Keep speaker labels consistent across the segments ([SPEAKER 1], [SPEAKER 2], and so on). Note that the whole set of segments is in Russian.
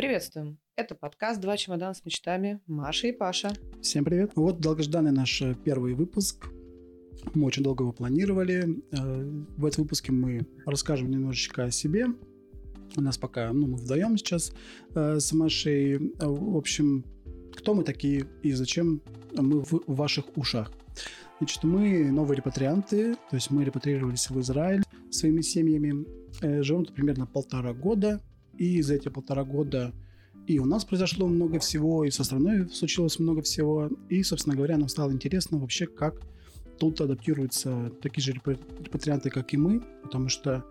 [SPEAKER 1] Приветствуем! Это подкаст «Два чемодана с мечтами» Маша и Паша.
[SPEAKER 2] Всем привет! Вот долгожданный наш э, первый выпуск. Мы очень долго его планировали. Э, в этом выпуске мы расскажем немножечко о себе. У нас пока, ну, мы вдвоем сейчас э, с Машей. В общем, кто мы такие и зачем мы в ваших ушах? Значит, мы новые репатрианты, то есть мы репатрировались в Израиль своими семьями. Живем тут примерно полтора года. И за эти полтора года и у нас произошло много всего, и со страной случилось много всего. И, собственно говоря, нам стало интересно вообще, как тут адаптируются такие же репатрианты, как и мы, потому что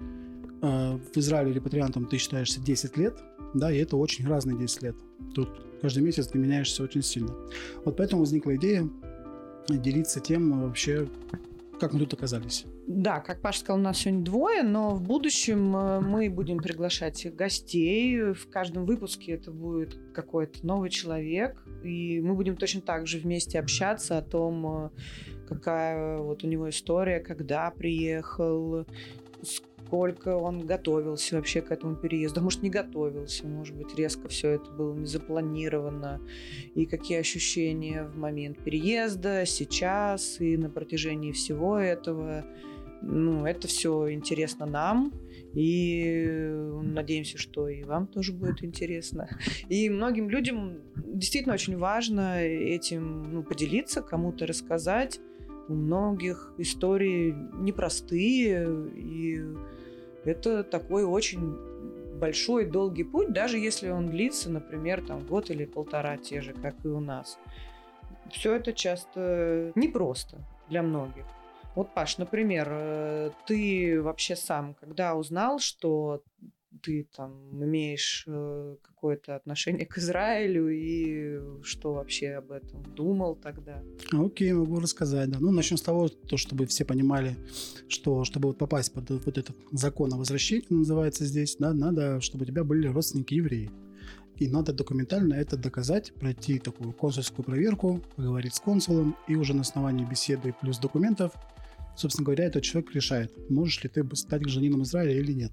[SPEAKER 2] э, в Израиле репатриантом ты считаешься 10 лет, да, и это очень разные 10 лет. Тут каждый месяц ты меняешься очень сильно. Вот поэтому возникла идея делиться тем вообще, как мы тут оказались.
[SPEAKER 1] Да, как Паша сказал, у нас сегодня двое, но в будущем э, мы будем приглашать гостей. В каждом выпуске это будет какой-то новый человек. И мы будем точно так же вместе общаться о том, э, какая вот у него история, когда приехал, сколько он готовился вообще к этому переезду. Может, не готовился, может быть, резко все это было не запланировано. И какие ощущения в момент переезда, сейчас и на протяжении всего этого. Ну, это все интересно нам, и надеемся, что и вам тоже будет интересно. И многим людям действительно очень важно этим ну, поделиться, кому-то рассказать. У многих истории непростые, и это такой очень большой, долгий путь, даже если он длится, например, там год или полтора, те же, как и у нас. Все это часто непросто для многих. Вот, Паш, например, э, ты вообще сам, когда узнал, что ты там имеешь э, какое-то отношение к Израилю и что вообще об этом думал тогда?
[SPEAKER 2] Окей, могу рассказать, да. Ну, начнем с того, то, чтобы все понимали, что чтобы вот попасть под вот этот закон о возвращении, называется здесь, да, надо, чтобы у тебя были родственники евреи. И надо документально это доказать, пройти такую консульскую проверку, поговорить с консулом, и уже на основании беседы плюс документов, собственно говоря, этот человек решает, можешь ли ты стать гражданином Израиля или нет.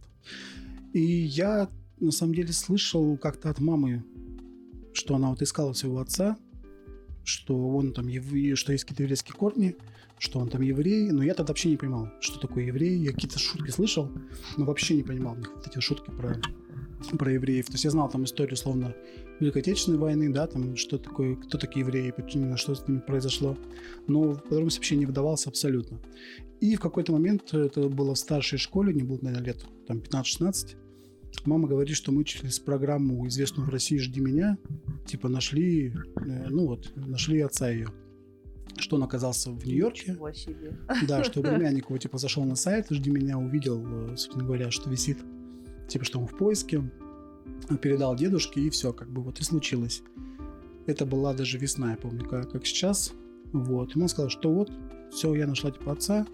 [SPEAKER 2] И я, на самом деле, слышал как-то от мамы, что она вот искала своего отца, что он там, ев... что есть какие-то еврейские корни, что он там еврей, но я тогда вообще не понимал, что такое еврей. Я какие-то шутки слышал, но вообще не понимал вот эти шутки про, про евреев. То есть я знал там историю, словно Великой Отечественной войны, да, там что такое, кто такие евреи, почему, что с ними произошло, но в подробности вообще не вдавался абсолютно. И в какой-то момент, это было в старшей школе, не было, наверное, лет там 15-16, Мама говорит, что мы через программу, известную в России «Жди меня», типа нашли, э, ну вот, нашли отца ее. Что он оказался в Нью-Йорке. Да, что племянник его, типа, зашел на сайт «Жди меня», увидел, э, собственно говоря, что висит, типа, что он в поиске, передал дедушке, и все, как бы вот и случилось. Это была даже весна, я помню, как, как сейчас. Вот. И он сказал, что вот, все, я нашла, типа, отца,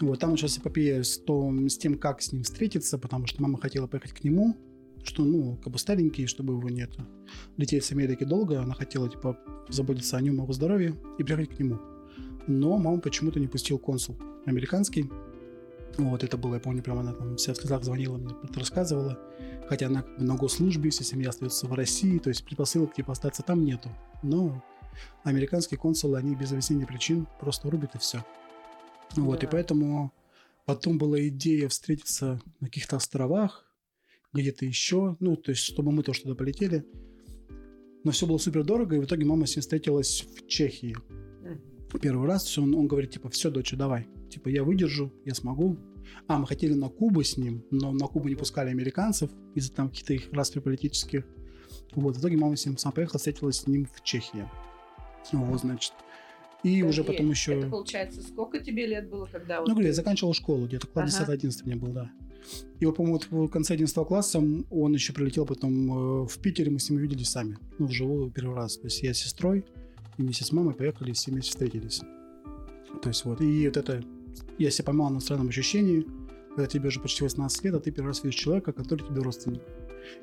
[SPEAKER 2] вот, там началась эпопея с, том, с тем, как с ним встретиться, потому что мама хотела поехать к нему, что, ну, как бы старенький, чтобы его нет. Лететь с Америки долго, она хотела, типа, заботиться о нем, о его здоровье и приехать к нему. Но маму почему-то не пустил консул американский. Вот, это было, я помню, прямо она там вся в слезах звонила, мне рассказывала. Хотя она как бы на госслужбе, вся семья остается в России, то есть предпосылок, типа, остаться там нету. Но американские консулы, они без объяснения причин просто рубят и все. Вот, да. и поэтому потом была идея встретиться на каких-то островах, где-то еще, ну, то есть, чтобы мы тоже туда полетели. Но все было супер дорого, и в итоге мама с ним встретилась в Чехии. Первый раз все, он, он говорит, типа, все, доча, давай. Типа, я выдержу, я смогу. А, мы хотели на Кубу с ним, но на Кубу не пускали американцев из-за там каких-то их распри политических. Вот, в итоге мама с ним сама поехала, встретилась с ним в Чехии. Вот, значит. И Подожди, уже потом еще...
[SPEAKER 1] Это получается, сколько тебе лет было, когда...
[SPEAKER 2] Ну, говорю, я заканчивал школу, где-то класс ага. 10-11 мне был, да. И вот, по-моему, вот в конце 11 класса он еще прилетел потом э, в Питере, мы с ним увиделись сами, ну, вживую первый раз. То есть я с сестрой и вместе с мамой поехали, все вместе встретились. То есть вот, и вот это, я себя поймал на странном ощущении, когда тебе уже почти 18 лет, а ты первый раз видишь человека, который тебе родственник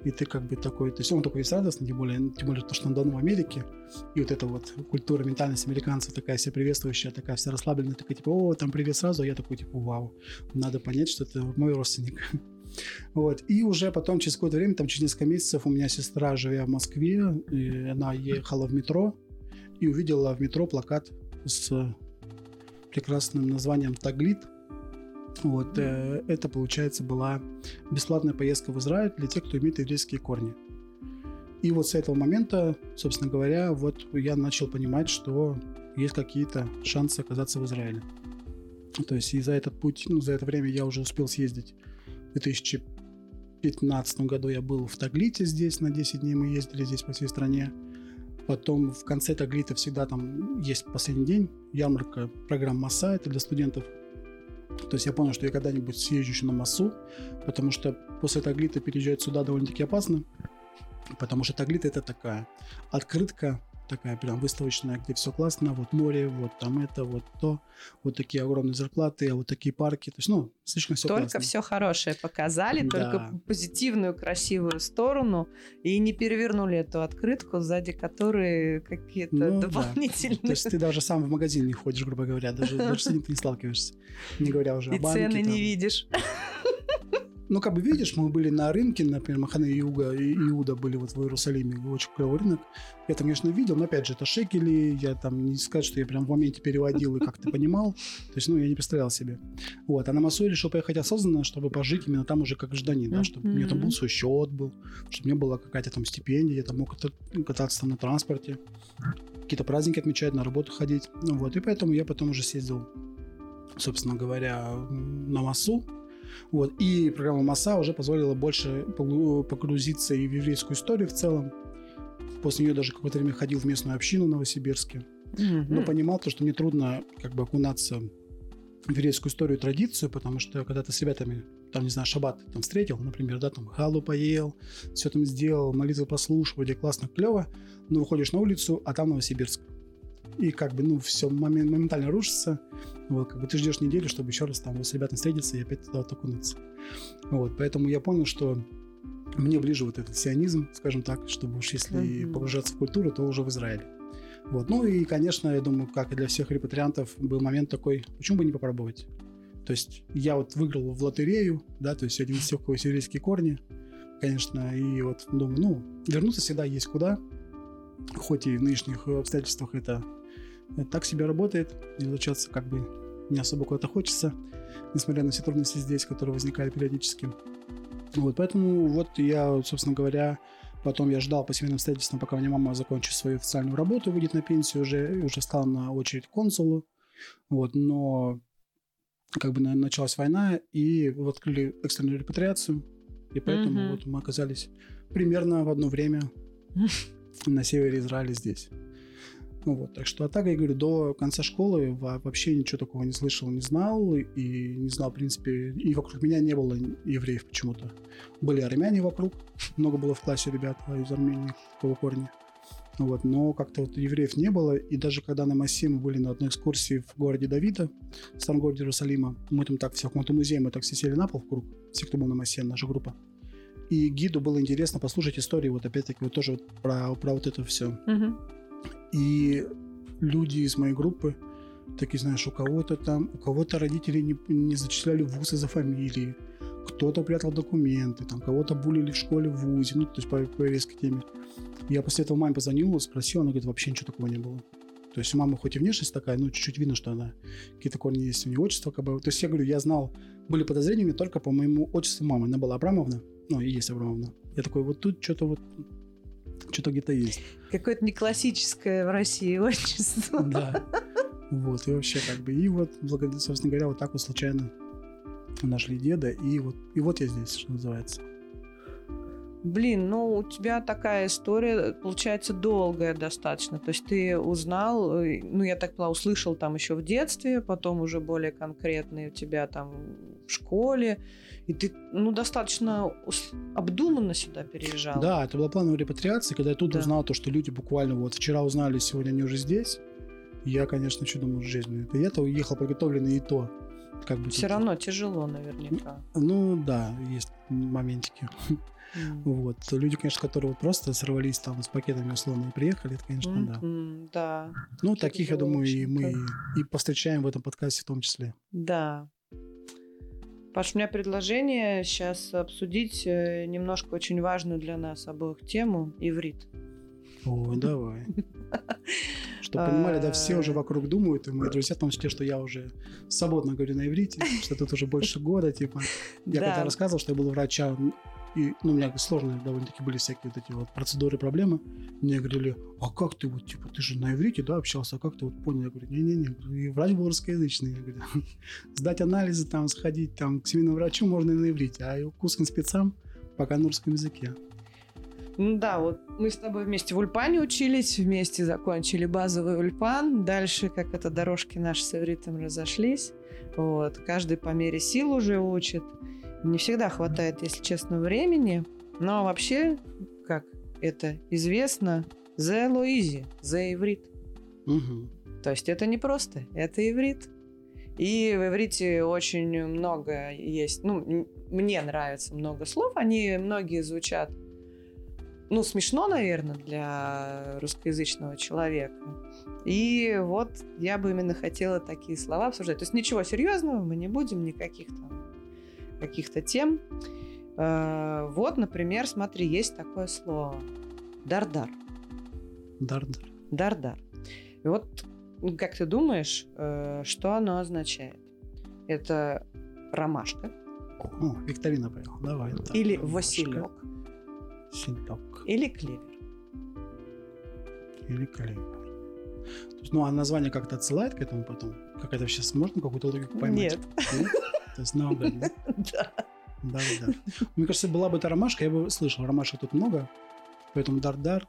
[SPEAKER 2] и ты как бы такой, то есть он такой весь радостный, тем более, тем более то, что он давно в Америке, и вот эта вот культура, ментальность американцев такая вся приветствующая, такая вся расслабленная, такая типа, о, там привет сразу, а я такой типа, вау, надо понять, что это мой родственник. Вот. И уже потом, через какое-то время, там через несколько месяцев, у меня сестра, живя в Москве, она ехала в метро и увидела в метро плакат с прекрасным названием «Таглит». Вот, э, это, получается, была бесплатная поездка в Израиль для тех, кто имеет еврейские корни. И вот с этого момента, собственно говоря, вот я начал понимать, что есть какие-то шансы оказаться в Израиле. То есть и за этот путь, ну, за это время я уже успел съездить. В 2015 году я был в Таглите здесь, на 10 дней мы ездили здесь по всей стране. Потом в конце Таглита всегда там есть последний день, ярмарка программ МАСА, это для студентов. То есть я понял, что я когда-нибудь съезжу еще на массу, потому что после Таглита переезжать сюда довольно-таки опасно, потому что Таглит это такая открытка такая прям выставочная, где все классно, вот море, вот там это, вот то, вот такие огромные зарплаты, а вот такие парки, то есть, ну, слишком все
[SPEAKER 1] Только
[SPEAKER 2] классно.
[SPEAKER 1] все хорошее показали,
[SPEAKER 2] Да.
[SPEAKER 1] только позитивную, красивую сторону, и не перевернули эту открытку, сзади которой какие-то
[SPEAKER 2] Ну да.
[SPEAKER 1] дополнительные...
[SPEAKER 2] То есть ты даже сам в магазин не ходишь, грубо говоря, даже, даже с этим ты не сталкиваешься, не говоря уже
[SPEAKER 1] И
[SPEAKER 2] о банке.
[SPEAKER 1] цены
[SPEAKER 2] там.
[SPEAKER 1] не видишь.
[SPEAKER 2] Ну, как бы видишь, мы были на рынке, например, Махане Иуга и Иуда были вот в Иерусалиме, очень клевый рынок. Я там, конечно, видел, но опять же, это шекели, я там не сказать, что я прям в моменте переводил и как-то понимал. То есть, ну, я не представлял себе. Вот, а на Массу я решил поехать осознанно, чтобы пожить именно там уже как гражданин, да, чтобы у меня там был свой счет был, чтобы у меня была какая-то там стипендия, я там мог ката- кататься там на транспорте, какие-то праздники отмечать, на работу ходить. Ну, вот, и поэтому я потом уже съездил, собственно говоря, на Массу, вот. И программа МАСА уже позволила больше погрузиться и в еврейскую историю в целом. После нее даже какое-то время ходил в местную общину в Новосибирске. Но
[SPEAKER 1] Мгм.
[SPEAKER 2] понимал то, что мне трудно как бы окунаться в еврейскую историю и традицию, потому что когда ты с ребятами, там, не знаю, шаббат там встретил, например, да, там халу поел, все там сделал, молитвы послушал, вроде классно, клево, но выходишь на улицу, а там Новосибирск. И как бы, ну, все моментально рушится. Вот, как бы ты ждешь неделю, чтобы еще раз там вот с ребятами встретиться и опять туда вот окунуться. Вот, поэтому я понял, что мне ближе вот этот сионизм, скажем так, чтобы уж если
[SPEAKER 1] Мгм.
[SPEAKER 2] погружаться в культуру, то уже в Израиле. Вот. Ну и, конечно, я думаю, как и для всех репатриантов, был момент такой, почему бы не попробовать? То есть я вот выиграл в лотерею, да, то есть один из тех, у кого есть еврейские корни, конечно, и вот думаю, ну, вернуться всегда есть куда, хоть и в нынешних обстоятельствах это так себе работает, и возвращаться как бы не особо куда-то хочется, несмотря на все трудности здесь, которые возникали периодически. Вот, поэтому вот я, собственно говоря, потом я ждал по семейным обстоятельствам, пока у меня мама закончит свою официальную работу, выйдет на пенсию уже, и уже стал на очередь к консулу, вот, но как бы на- началась война, и вот открыли экстренную репатриацию, и поэтому
[SPEAKER 1] Мгм.
[SPEAKER 2] вот мы оказались примерно в одно время на севере Израиля здесь. Ну вот, так что, а так, я говорю, до конца школы во- вообще ничего такого не слышал, не знал, и не знал, в принципе, и вокруг меня не было евреев почему-то. Были армяне вокруг, много было в классе ребят из Армении, такого корня. Ну Вот, но как-то вот евреев не было, и даже когда на Массе мы были на одной экскурсии в городе Давида, в старом городе Иерусалима, мы там так, в каком-то музее, мы так все сели на пол в круг, все, кто был на Массе, наша группа. И гиду было интересно послушать истории, вот опять-таки, вот тоже вот про, про вот это все.
[SPEAKER 1] Мгм.
[SPEAKER 2] И люди из моей группы такие, знаешь, у кого-то там, у кого-то родители не, не зачисляли в вуз из-за фамилии, кто-то прятал документы, там кого-то булили в школе, в вузе, ну, то есть по, по еврейской теме. Я после этого маме позвонил, спросил, она говорит, вообще ничего такого не было. То есть у мамы хоть и внешность такая, но чуть-чуть видно, что она какие-то корни есть у нее, отчество как бы. То есть я говорю, я знал, были подозрения у меня только по моему отчеству мамы. Она была Абрамовна, ну и есть Абрамовна. Я такой, вот тут что-то вот, что-то где-то есть.
[SPEAKER 1] Какое-то не классическое в России отчество.
[SPEAKER 2] Да. Вот, и вообще как бы, и вот, собственно говоря, вот так вот случайно нашли деда, и вот, и вот я здесь, что называется.
[SPEAKER 1] Блин, ну у тебя такая история, получается, долгая достаточно. То есть ты узнал, э, ну я так поняла, услышал там еще в детстве, потом уже более конкретные у тебя там в школе, и ты, ну, достаточно обдуманно сюда переезжал.
[SPEAKER 2] Да, это была плановая репатриация, когда я тут
[SPEAKER 1] Да.
[SPEAKER 2] узнал то, что люди буквально вот вчера узнали, сегодня они уже здесь. Я, конечно, что думаю, жизнь. Это я-то уехал подготовленный и то. Как бы
[SPEAKER 1] Все
[SPEAKER 2] тут-
[SPEAKER 1] равно тяжело наверняка.
[SPEAKER 2] Ну да, есть моментики. Вот. Люди, конечно, которые вот просто сорвались там с пакетами условно и приехали, это, конечно, да.
[SPEAKER 1] Да,
[SPEAKER 2] Ну, таких, я думаю, и мы и повстречаем в этом подкасте в том числе.
[SPEAKER 1] да. Паш, у меня предложение сейчас обсудить э, немножко очень важную для нас обоих тему – иврит.
[SPEAKER 2] Ой, давай. Что понимали, да, все уже вокруг думают, и мои друзья, в том числе, что я уже свободно говорю на иврите, что тут уже больше года, типа. Я когда рассказывал, что я был врачом, и ну, у меня сложные довольно-таки были всякие вот эти вот процедуры, проблемы. Мне говорили, а как ты вот, типа, ты же на иврите, да, общался, а как ты вот понял? Я говорю, не-не-не, и врач был русскоязычный. Я говорю, сдать анализы, там, сходить там, к семейному врачу можно и на иврите, а к узким спецам пока на русском языке.
[SPEAKER 1] Ну да, вот мы с тобой вместе в Ульпане учились, вместе закончили базовый Ульпан. Дальше, как это, дорожки наши с ивритом разошлись. Вот. Каждый по мере сил уже учит. Не всегда хватает, если честно, времени. Но вообще, как это известно, the Лоизи, the иврит. Угу. То есть это не просто, это иврит. И в иврите очень много есть, ну, мне нравится много слов, они многие звучат, ну, смешно, наверное, для русскоязычного человека. И вот я бы именно хотела такие слова обсуждать. То есть ничего серьезного мы не будем, никаких там каких-то тем. Э, вот, например, смотри, есть такое слово дардар.
[SPEAKER 2] Дардар.
[SPEAKER 1] Дардар. И вот, как ты думаешь, э, что оно означает? Это ромашка.
[SPEAKER 2] О, викторина поехал. Давай.
[SPEAKER 1] Да, Или ромашка. василек.
[SPEAKER 2] Василек.
[SPEAKER 1] Или клевер.
[SPEAKER 2] Или клевер. ну, а название как-то отсылает к этому потом? Как это сейчас можно какую-то логику поймать?
[SPEAKER 1] Нет. Нет?
[SPEAKER 2] То есть да? Да. Да, да. Мне кажется, была бы эта ромашка, я бы слышал, ромашек тут много, поэтому дар-дар,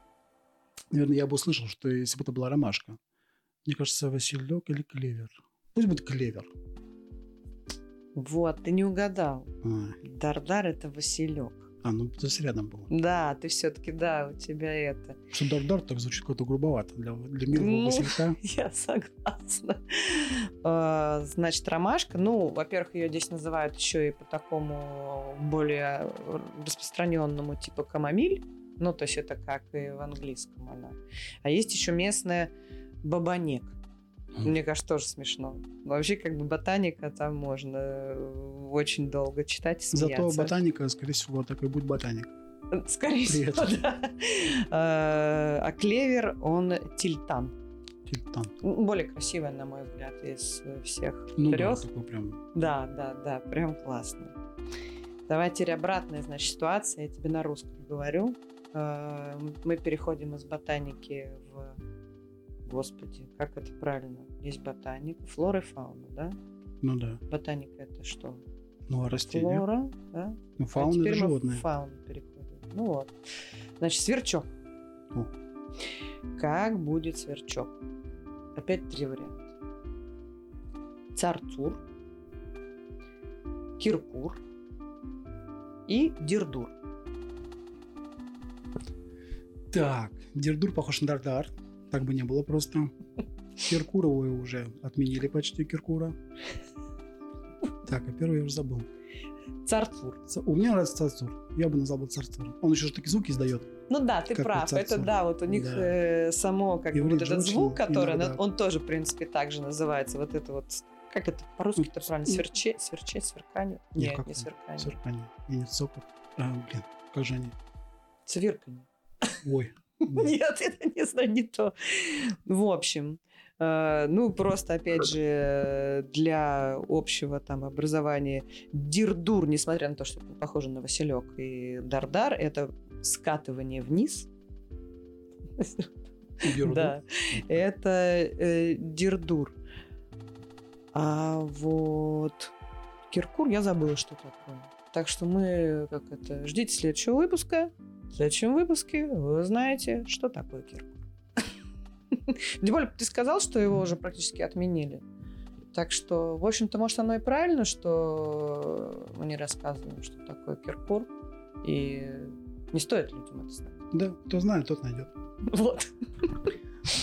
[SPEAKER 2] наверное, я бы услышал, что если бы это была ромашка. Мне кажется, Василек или клевер. Пусть будет клевер.
[SPEAKER 1] Вот, ты не угадал. А. Дардар это Василек.
[SPEAKER 2] А, ну то есть рядом был.
[SPEAKER 1] Да, ты все-таки, да, у тебя это.
[SPEAKER 2] Что дар-дар так звучит как-то грубовато для, для милого ну, Василька.
[SPEAKER 1] Я согласна. А, значит, ромашка, ну, во-первых, ее здесь называют еще и по такому более распространенному типа камомиль. Ну, то есть это как и в английском она. А есть еще местная бабанек. Мне кажется, тоже смешно. Но вообще, как бы ботаника, там можно э, очень долго читать и смеяться.
[SPEAKER 2] Зато ботаника, скорее всего, так и будет ботаник.
[SPEAKER 1] Скорее Привет. всего, да. А, а клевер, он тильтан.
[SPEAKER 2] Тильтан.
[SPEAKER 1] Более красивая, на мой взгляд, из всех
[SPEAKER 2] ну,
[SPEAKER 1] трех.
[SPEAKER 2] Да, такой прям.
[SPEAKER 1] Да, да, да, прям классно. Давай теперь обратная, значит, ситуация. Я тебе на русском говорю. А, мы переходим из ботаники в Господи, как это правильно? Есть ботаника, флора и фауна, да?
[SPEAKER 2] Ну да.
[SPEAKER 1] Ботаника это что?
[SPEAKER 2] Ну, а растения?
[SPEAKER 1] Флора, да?
[SPEAKER 2] Ну, фауна а
[SPEAKER 1] теперь
[SPEAKER 2] это.
[SPEAKER 1] Мы в фауну переходим. Ну вот. Значит, сверчок. О. Как будет сверчок? Опять три варианта. Царцур, киркур и дирдур.
[SPEAKER 2] Так, дирдур похож на дардар. Так бы не было просто. Киркурову уже отменили почти Киркура. Так, а первый я уже забыл.
[SPEAKER 1] Царцур.
[SPEAKER 2] У меня нравится Царцур. Я бы назвал бы Царцур. Он еще же такие звуки издает.
[SPEAKER 1] Ну да, ты прав. Это да, вот у них да. э, само как бы вот этот звук, который, иногда. он тоже, в принципе, также называется. Вот это вот, как это по-русски это правильно? Сверче, сверче, сверкание?
[SPEAKER 2] Нет, Нет не сверкание. Сверкание. И не цокот. А, блин, как же они?
[SPEAKER 1] Цвирканье.
[SPEAKER 2] Ой,
[SPEAKER 1] Нет, это не знаю, не то. В общем, э, ну, просто, опять же, для общего там образования дирдур, несмотря на то, что это похоже на Василек и Дардар, это скатывание вниз. Да, это э, дирдур. А вот Киркур я забыла, что такое. Так что мы, как это, ждите следующего выпуска. В следующем выпуске вы узнаете, что такое Киркур. Тем более, ты сказал, что его уже практически отменили. Так что, в общем-то, может, оно и правильно, что мы не рассказываем, что такое Киркур. И не стоит людям это знать.
[SPEAKER 2] Да, кто знает, тот найдет.
[SPEAKER 1] Вот.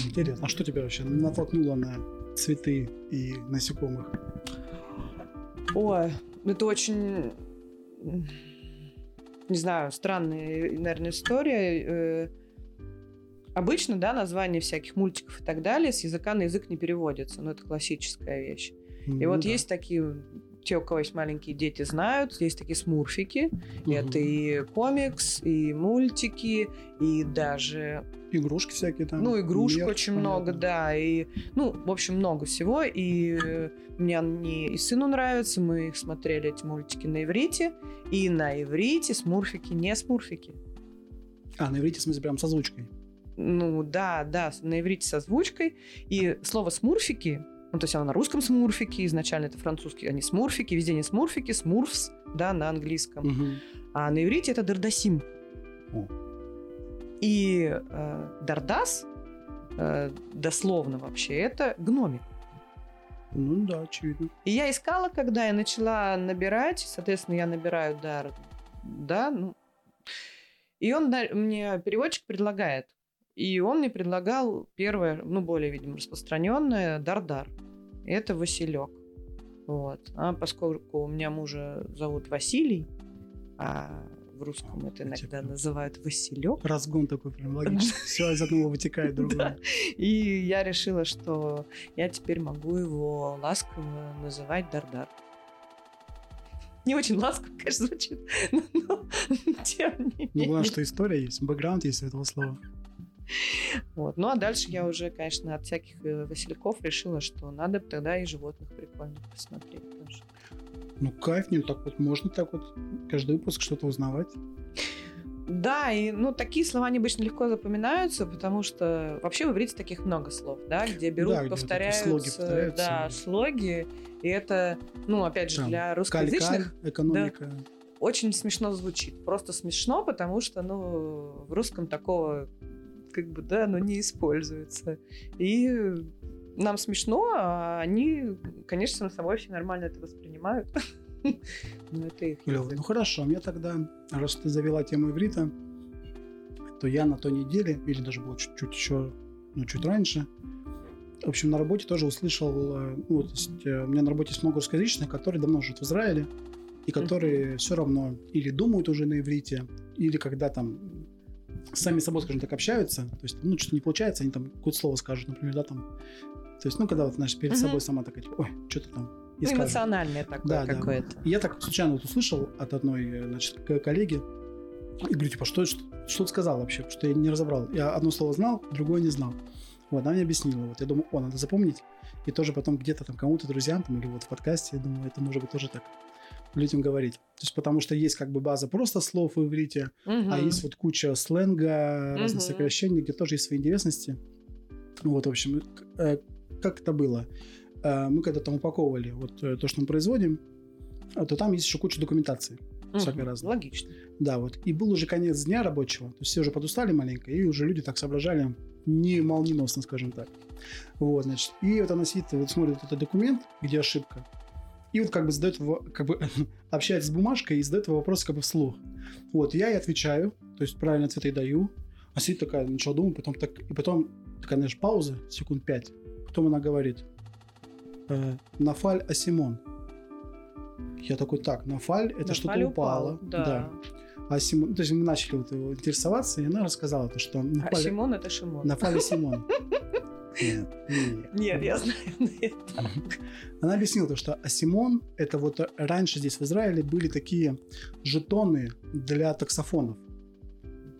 [SPEAKER 2] Интересно. А что тебя вообще натолкнуло на цветы и насекомых?
[SPEAKER 1] Ой, это очень не знаю, странная, наверное, история. Э, обычно, да, названия всяких мультиков и так далее с языка на язык не переводятся, но это классическая вещь. Ну, и вот да. есть такие те, у кого есть маленькие дети, знают, есть такие смурфики.
[SPEAKER 2] Мгм.
[SPEAKER 1] Это и комикс, и мультики, и даже
[SPEAKER 2] Игрушки всякие там.
[SPEAKER 1] ну, игрушек
[SPEAKER 2] мерч,
[SPEAKER 1] очень
[SPEAKER 2] понятно.
[SPEAKER 1] много, да. И, ну, в общем, много всего. И мне они и сыну нравятся. Мы их смотрели, эти мультики, на иврите. И на иврите смурфики не смурфики.
[SPEAKER 2] А, на иврите, в смысле, прям с озвучкой.
[SPEAKER 1] Ну, да, да, на иврите с озвучкой. И слово смурфики, ну, то есть оно на русском смурфики, изначально это французский, они смурфики, везде не смурфики, смурфс, да, на английском.
[SPEAKER 2] Мгм.
[SPEAKER 1] А на иврите это дардасим.
[SPEAKER 2] О.
[SPEAKER 1] И э, дардас, э, дословно вообще, это гномик.
[SPEAKER 2] Ну да, очевидно.
[SPEAKER 1] И я искала, когда я начала набирать, соответственно, я набираю дар, да, ну, и он мне переводчик предлагает, и он мне предлагал первое, ну, более, видимо, распространенное, дар-дар. Это Василек. Вот. А поскольку у меня мужа зовут Василий, а в русском это иногда
[SPEAKER 2] Типа.
[SPEAKER 1] называют Василек,
[SPEAKER 2] Разгон такой прям логичный. Все из одного вытекает другое.
[SPEAKER 1] И я решила, что я теперь могу его ласково называть Дардар. Не очень ласково, конечно, звучит, но, тем не
[SPEAKER 2] Ну,
[SPEAKER 1] менее.
[SPEAKER 2] главное, что история есть, бэкграунд есть этого слова.
[SPEAKER 1] Вот. Ну, а дальше я уже, конечно, от всяких э, васильков решила, что надо тогда и животных прикольных посмотреть тоже.
[SPEAKER 2] Ну, кайф, не так вот можно так вот каждый выпуск что-то узнавать.
[SPEAKER 1] Да, и ну такие слова обычно легко запоминаются, потому что вообще в иврите таких много слов, да, где берут,
[SPEAKER 2] Да, где
[SPEAKER 1] повторяются,
[SPEAKER 2] слоги повторяются.
[SPEAKER 1] да, слоги, и это, ну опять же
[SPEAKER 2] Там
[SPEAKER 1] для русскоязычных
[SPEAKER 2] экономика.
[SPEAKER 1] очень смешно звучит. Просто смешно, потому что, ну, в русском такого, как бы, да, ну, не используется. И нам смешно, а они, конечно, на собой все нормально это воспринимают. Ну, это их язык.
[SPEAKER 2] Ну хорошо, мне тогда, раз ты завела тему иврита, то я на той неделе, или даже было чуть-чуть еще, ну, чуть раньше, в общем, на работе тоже услышал, э, ну, то есть, э, у меня на работе есть много русскоязычных, которые давно живут в Израиле, и которые все равно или думают уже на иврите, или когда там сами собой, скажем так, общаются, то есть, ну, что-то не получается, они там какое-то слово скажут, например, да, там, то есть, ну, когда вот, знаешь, перед собой сама такая, типа, ой, что-то там, и
[SPEAKER 1] Ну,
[SPEAKER 2] скажет.
[SPEAKER 1] эмоциональное такое
[SPEAKER 2] Да, да.
[SPEAKER 1] какое-то.
[SPEAKER 2] И я так случайно вот услышал от одной, значит, коллеги, и говорю, типа, что, что, что ты сказал вообще, потому что я не разобрал. Я одно слово знал, другое не знал. Вот, она мне объяснила. Вот, я думаю, о, надо запомнить. И тоже потом где-то там кому-то, друзьям, там, или вот в подкасте, я думаю, это может быть тоже так людям говорить. То есть потому что есть как бы база просто слов в иврите, а
[SPEAKER 1] Мгм.
[SPEAKER 2] есть вот куча сленга, разных
[SPEAKER 1] Мгм.
[SPEAKER 2] сокращений, где тоже есть свои интересности. Вот, в общем, э, как это было? Э, Мы когда там упаковывали вот э, то, что мы производим, то там есть еще куча документации. Всякое разное.
[SPEAKER 1] Логично.
[SPEAKER 2] Да, вот. И был уже конец дня рабочего, то есть все уже подустали маленько, и уже люди так соображали не молниеносно, скажем так. Вот, значит. И вот она сидит, вот смотрит этот документ, где ошибка, и вот как бы задает, как бы общается с бумажкой и задает вопрос как бы вслух. Вот, я ей отвечаю, то есть правильно ответы даю, а сидит такая, начала думать, потом так, и потом такая, знаешь, пауза, секунд пять, потом она говорит, э, Нафаль Асимон. Я такой, так, Нафаль, это что-то упало.
[SPEAKER 1] упал, Да.
[SPEAKER 2] А Симон, то есть мы начали вот его интересоваться, и она рассказала то, что
[SPEAKER 1] А
[SPEAKER 2] Нафаль,
[SPEAKER 1] Симон это Шимон.
[SPEAKER 2] Нафаль Симон. Нет, нет.
[SPEAKER 1] Нет, я знаю это.
[SPEAKER 2] Она объяснила то, что Асимон, это вот раньше здесь в Израиле были такие жетоны для таксофонов.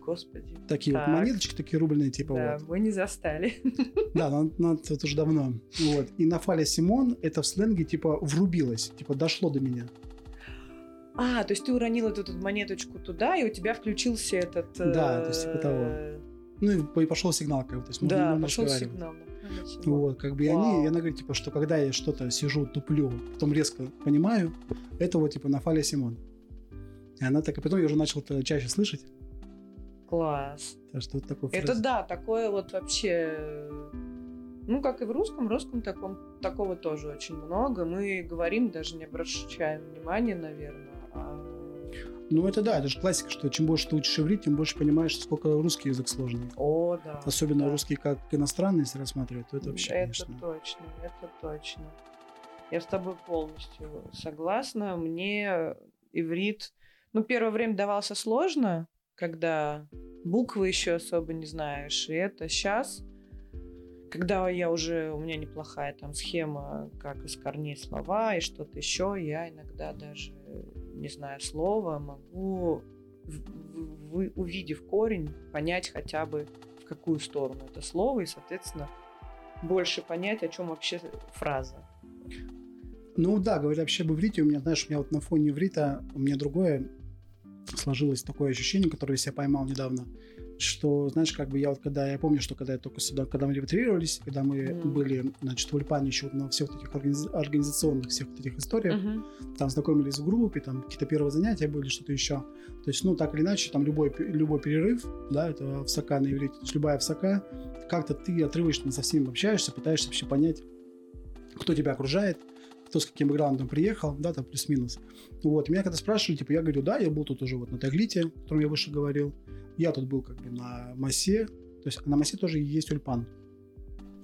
[SPEAKER 1] Господи.
[SPEAKER 2] Такие
[SPEAKER 1] Так.
[SPEAKER 2] вот монеточки, такие рубленые, типа
[SPEAKER 1] Да,
[SPEAKER 2] вот.
[SPEAKER 1] мы не застали.
[SPEAKER 2] Да, но, но это уже давно. Вот. И Нафаля Симон, это в сленге типа врубилось, типа дошло до меня.
[SPEAKER 1] А, то есть ты уронил эту, тут монеточку туда, и у тебя включился этот...
[SPEAKER 2] Да, то есть типа того.
[SPEAKER 1] э,
[SPEAKER 2] Ну и, по- и пошел сигнал, как бы, то есть можно
[SPEAKER 1] Да, пошел сигнал.
[SPEAKER 2] Вот, как бы и они, и она говорит, типа, что когда я что-то сижу, туплю, потом резко понимаю, это вот, типа, Нафаля Симон. И она так, и потом я уже начал это чаще слышать.
[SPEAKER 1] Класс.
[SPEAKER 2] Так что вот такой
[SPEAKER 1] Это
[SPEAKER 2] фраз.
[SPEAKER 1] да, такое вот вообще... Ну, как и в русском, в русском таком, такого тоже очень много. Мы говорим, даже не обращаем внимания, наверное.
[SPEAKER 2] Ну, это да, это же классика, что чем больше ты учишь иврит, тем больше понимаешь, насколько русский язык сложный.
[SPEAKER 1] О, да.
[SPEAKER 2] Особенно
[SPEAKER 1] да.
[SPEAKER 2] русский как иностранный, если рассматривать, то это вообще,
[SPEAKER 1] это
[SPEAKER 2] конечно.
[SPEAKER 1] точно, это точно. Я с тобой полностью согласна. Мне иврит, ну, первое время давался сложно, когда буквы еще особо не знаешь. И это сейчас когда я уже, у меня неплохая там схема, как из корней слова и что-то еще, я иногда даже, не знаю слова, могу, вы, увидев корень, понять хотя бы в какую сторону это слово, и, соответственно, больше понять, о чем вообще фраза.
[SPEAKER 2] Ну да, говоря вообще об иврите, у меня, знаешь, у меня вот на фоне иврита у меня другое сложилось такое ощущение, которое я себя поймал недавно что, знаешь, как бы я вот когда, я помню, что когда я только сюда, когда мы репатриировались, когда мы mm. были, значит, в Ульпане еще на всех этих организ... организационных всех вот этих историях, mm-hmm. там знакомились в группе, там какие-то первые занятия были, что-то еще. То есть, ну, так или иначе, там любой, любой перерыв, да, это в сока на иврите, то есть любая в сока, как-то ты отрывочно со всеми общаешься, пытаешься вообще понять, кто тебя окружает, кто с каким бэкграундом приехал, да, там плюс-минус. Вот, меня когда спрашивали, типа, я говорю, да, я был тут уже вот на Таглите, о котором я выше говорил, я тут был как бы на массе, то есть на массе тоже есть ульпан.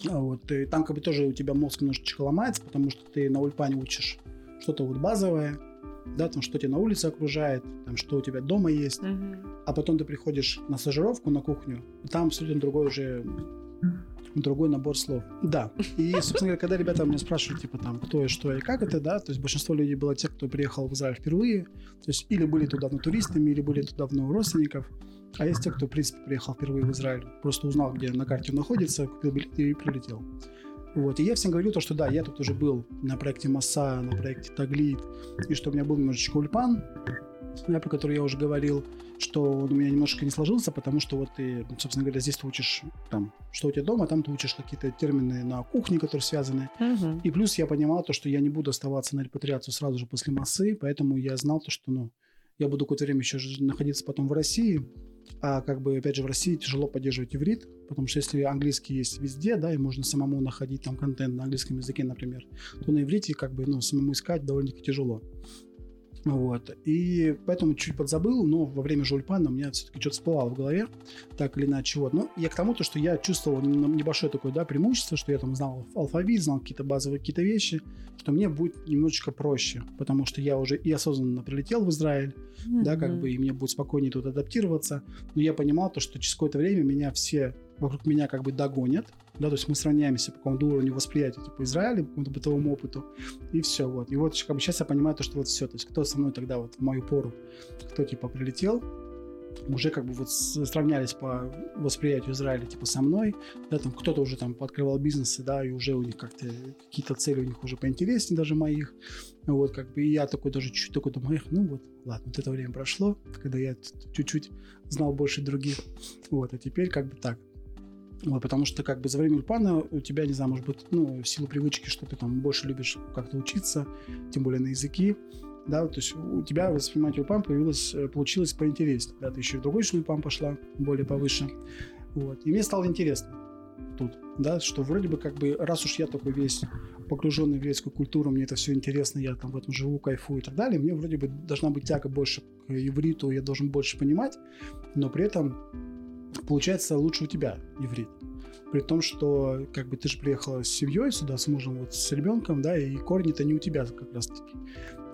[SPEAKER 2] А вот, и там как бы тоже у тебя мозг немножечко ломается, потому что ты на ульпане учишь что-то вот базовое, да, там что тебя на улице окружает, там что у тебя дома есть, угу. а потом ты приходишь на стажировку на кухню, и там абсолютно другой уже другой набор слов. Да. И, собственно говоря, когда ребята меня спрашивали, типа, там, кто и что и как это, да, то есть большинство людей было те, кто приехал в Израиль впервые, то есть или были туда давно туристами, или были туда давно родственников, а есть те, кто, в принципе, приехал впервые в Израиль, просто узнал, где на карте он находится, купил билет и прилетел. Вот. И я всем говорю то, что да, я тут уже был на проекте Масса, на проекте Таглит, и что у меня был немножечко ульпан, про который я уже говорил, что он у меня немножко не сложился, потому что вот ты, собственно говоря, здесь ты учишь там, что у тебя дома, там ты учишь какие-то термины на кухне, которые связаны. Угу. И плюс я понимал то, что я не буду оставаться на репатриацию сразу же после массы, поэтому я знал то, что, ну, я буду какое-то время еще находиться потом в России, а как бы, опять же, в России тяжело поддерживать иврит, потому что если английский есть везде, да, и можно самому находить там контент на английском языке, например, то на иврите как бы, ну, самому искать довольно-таки тяжело. Вот. И поэтому чуть подзабыл, но во время жульпана у меня все-таки что-то всплывало в голове, так или иначе. Вот. Но я к тому, то, что я чувствовал небольшое такое да, преимущество, что я там знал алфавит, знал какие-то базовые какие-то вещи, что мне будет немножечко проще, потому что я уже и осознанно прилетел в Израиль, mm-hmm. да, как бы, и мне будет спокойнее тут адаптироваться. Но я понимал то, что через какое-то время меня все вокруг меня как бы догонят, да, то есть мы сравняемся по какому-то уровню восприятия типа Израиля, по какому-то бытовому опыту, и все, вот. И вот как бы сейчас я понимаю то, что вот все, то есть кто со мной тогда вот в мою пору, кто типа прилетел, уже как бы вот сравнялись по восприятию Израиля типа со мной, да, там кто-то уже там открывал бизнесы, да, и уже у них как-то какие-то цели у них уже поинтереснее даже моих, вот как бы и я такой даже чуть-чуть такой думаю, ну вот, ладно, вот это время прошло, когда я чуть-чуть знал больше других, вот, а теперь как бы так, вот, потому что как бы за время Ульпана у тебя, не знаю, может быть, ну, в силу привычки, что ты там больше любишь как-то учиться, тем более на языки, да, то есть у тебя воспринимать Ульпан появилось, э, получилось поинтереснее, да, ты еще в другой Ульпан пошла, более повыше, вот, и мне стало интересно тут, да, что вроде бы как бы, раз уж я такой весь погруженный в еврейскую культуру, мне это все интересно, я там в этом живу, кайфую и так далее, мне вроде бы должна быть тяга больше к ивриту, я должен больше понимать, но при этом получается лучше у тебя иврит. При том, что как бы ты же приехала с семьей сюда, с мужем, вот с ребенком, да, и корни-то не у тебя как раз таки.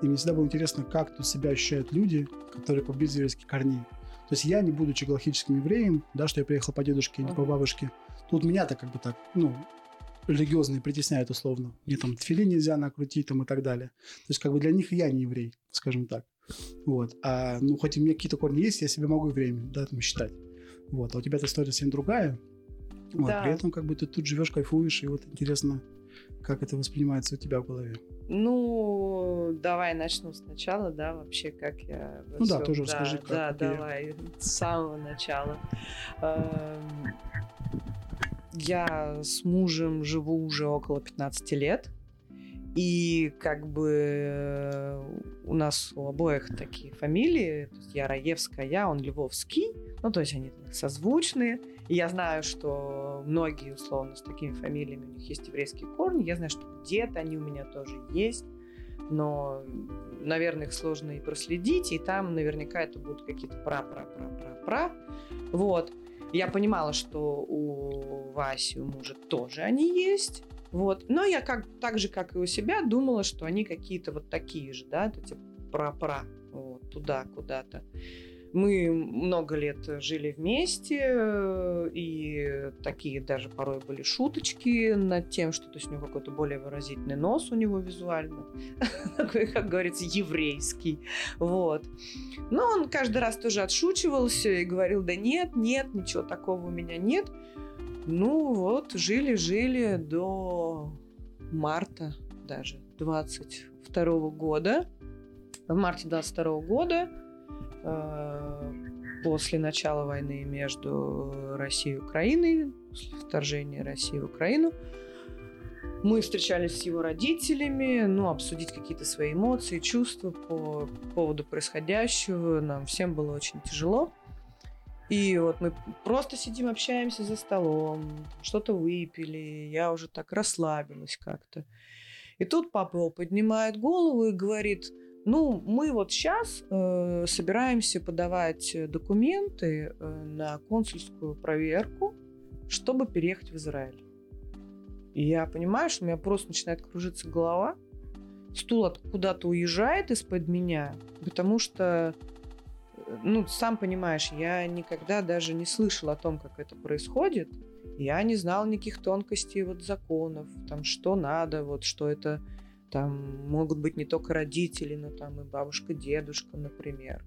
[SPEAKER 2] И мне всегда было интересно, как тут себя ощущают люди, которые по еврейских корней. То есть я, не будучи галактическим евреем, да, что я приехал по дедушке, не по бабушке, тут меня-то как бы так, ну, религиозные притесняют условно. Мне там тфили нельзя накрутить там и так далее. То есть как бы для них я не еврей, скажем так. Вот. А, ну, хоть у меня какие-то корни есть, я себе могу время, да, там считать. Вот. А у тебя эта история совсем другая. Вот. Да. При этом как бы ты тут живешь, кайфуешь, и вот интересно, как это воспринимается у тебя в голове.
[SPEAKER 1] Ну, давай начну сначала, да, вообще, как я...
[SPEAKER 2] Ну да, тоже да, расскажи, как
[SPEAKER 1] Да, давай, с самого начала. Эм, я с мужем живу уже около 15 лет. И как бы э, у нас у обоих такие фамилии. То есть я Раевская, он Львовский. Ну, то есть они созвучные. И я знаю, что многие, условно, с такими фамилиями, у них есть еврейские корни. Я знаю, что где-то они у меня тоже есть. Но, наверное, их сложно и проследить. И там наверняка это будут какие-то пра-пра-пра-пра-пра. Вот. Я понимала, что у Васи, у мужа тоже они есть. Вот. Но я как, так же, как и у себя, думала, что они какие-то вот такие же, да, то типа пра-пра, вот, туда, куда-то. Мы много лет жили вместе, и такие даже порой были шуточки над тем, что то есть у него какой-то более выразительный нос у него визуально, такой, как говорится, еврейский. Вот. Но он каждый раз тоже отшучивался и говорил, да нет, нет, ничего такого у меня нет. Ну вот, жили-жили до марта даже 22 года. В марте 22 года Э, после начала войны между Россией и Украиной, после вторжения России в Украину, мы встречались с его родителями, ну, обсудить какие-то свои эмоции, чувства по поводу происходящего. Нам всем было очень тяжело. И вот мы просто сидим, общаемся за столом, что-то выпили, я уже так расслабилась как-то. И тут папа его поднимает голову и говорит, ну, мы вот сейчас э, собираемся подавать документы э, на консульскую проверку, чтобы переехать в Израиль. И я понимаю, что у меня просто начинает кружиться голова, стул куда-то уезжает из-под меня, потому что, ну, сам понимаешь, я никогда даже не слышал о том, как это происходит. Я не знал никаких тонкостей вот законов, там, что надо, вот, что это там могут быть не только родители, но там и бабушка, дедушка, например.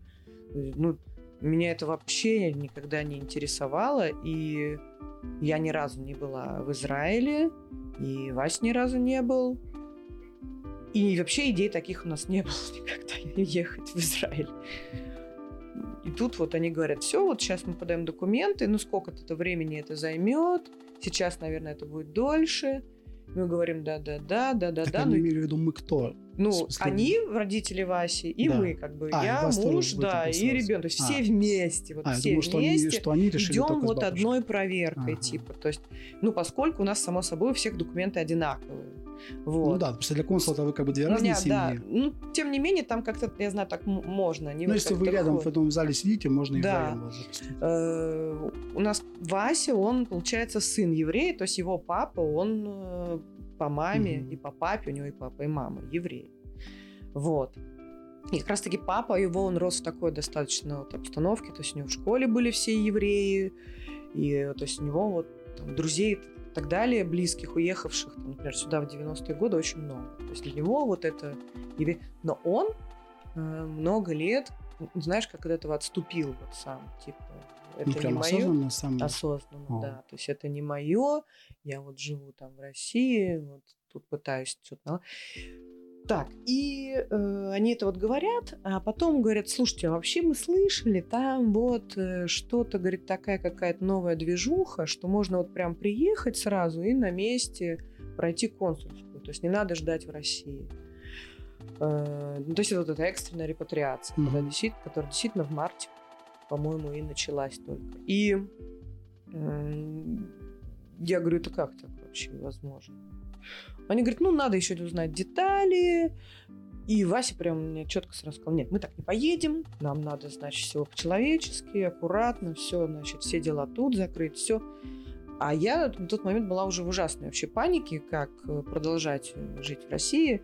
[SPEAKER 1] Ну, меня это вообще никогда не интересовало, и я ни разу не была в Израиле, и Вась ни разу не был. И вообще идей таких у нас не было никогда ехать в Израиль. И тут вот они говорят, все, вот сейчас мы подаем документы, ну сколько-то времени это займет, сейчас, наверное, это будет дольше. Мы говорим да-да-да, да-да-да.
[SPEAKER 2] Они имели в виду мы кто?
[SPEAKER 1] Ну, они, родители Васи, и да. мы, как бы, а, я, муж, да, и ребенок. То есть а. все вместе, вот а, все думаю, вместе что они, что они идем вот одной проверкой, ага. типа. То есть, ну, поскольку у нас, само собой, у всех документы одинаковые. Вот.
[SPEAKER 2] Ну да, потому что для консула вы как бы две разные меня, семьи. Да.
[SPEAKER 1] Ну, тем не менее, там как-то, я знаю, так можно.
[SPEAKER 2] Не ну, если вы рядом в этом зале сидите, можно и
[SPEAKER 1] да. э, У нас Вася, он, получается, сын еврея, то есть его папа, он э, по маме и по папе, у него и папа, и мама евреи. Вот. И как раз-таки папа его, он рос в такой достаточно вот обстановке, то есть у него в школе были все евреи, и то есть у него вот там, друзей и так далее, близких, уехавших, там, например, сюда в 90-е годы очень много. То есть для него вот это... Но он э, много лет, знаешь, как от этого отступил вот сам, типа, это ну,
[SPEAKER 2] не мое. Осознанно,
[SPEAKER 1] осознанно О. да. То есть это не мое, я вот живу там в России, вот тут пытаюсь что-то... Так, и э, они это вот говорят, а потом говорят, слушайте, а вообще мы слышали, там вот э, что-то, говорит, такая какая-то новая движуха, что можно вот прям приехать сразу и на месте пройти консульскую. То есть не надо ждать в России. Э, ну, то есть это вот эта экстренная репатриация, mm-hmm. когда действительно, которая действительно в марте, по-моему, и началась только. И э, я говорю, это как так вообще возможно? Они говорят, ну, надо еще узнать детали. И Вася прям мне четко сразу сказал, нет, мы так не поедем, нам надо, значит, все по-человечески, аккуратно, все, значит, все дела тут закрыть, все. А я в тот момент была уже в ужасной вообще панике, как э, продолжать э, жить в России.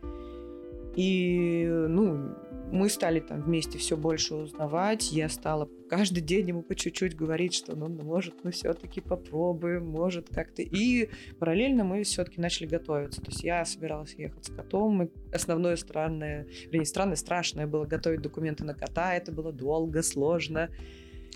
[SPEAKER 1] И, ну, мы стали там вместе все больше узнавать. Я стала каждый день ему по чуть-чуть говорить, что ну, ну может, мы все-таки попробуем, может как-то. И параллельно мы все-таки начали готовиться. То есть я собиралась ехать с котом. И основное странное, вернее, странное, страшное было готовить документы на кота. Это было долго, сложно.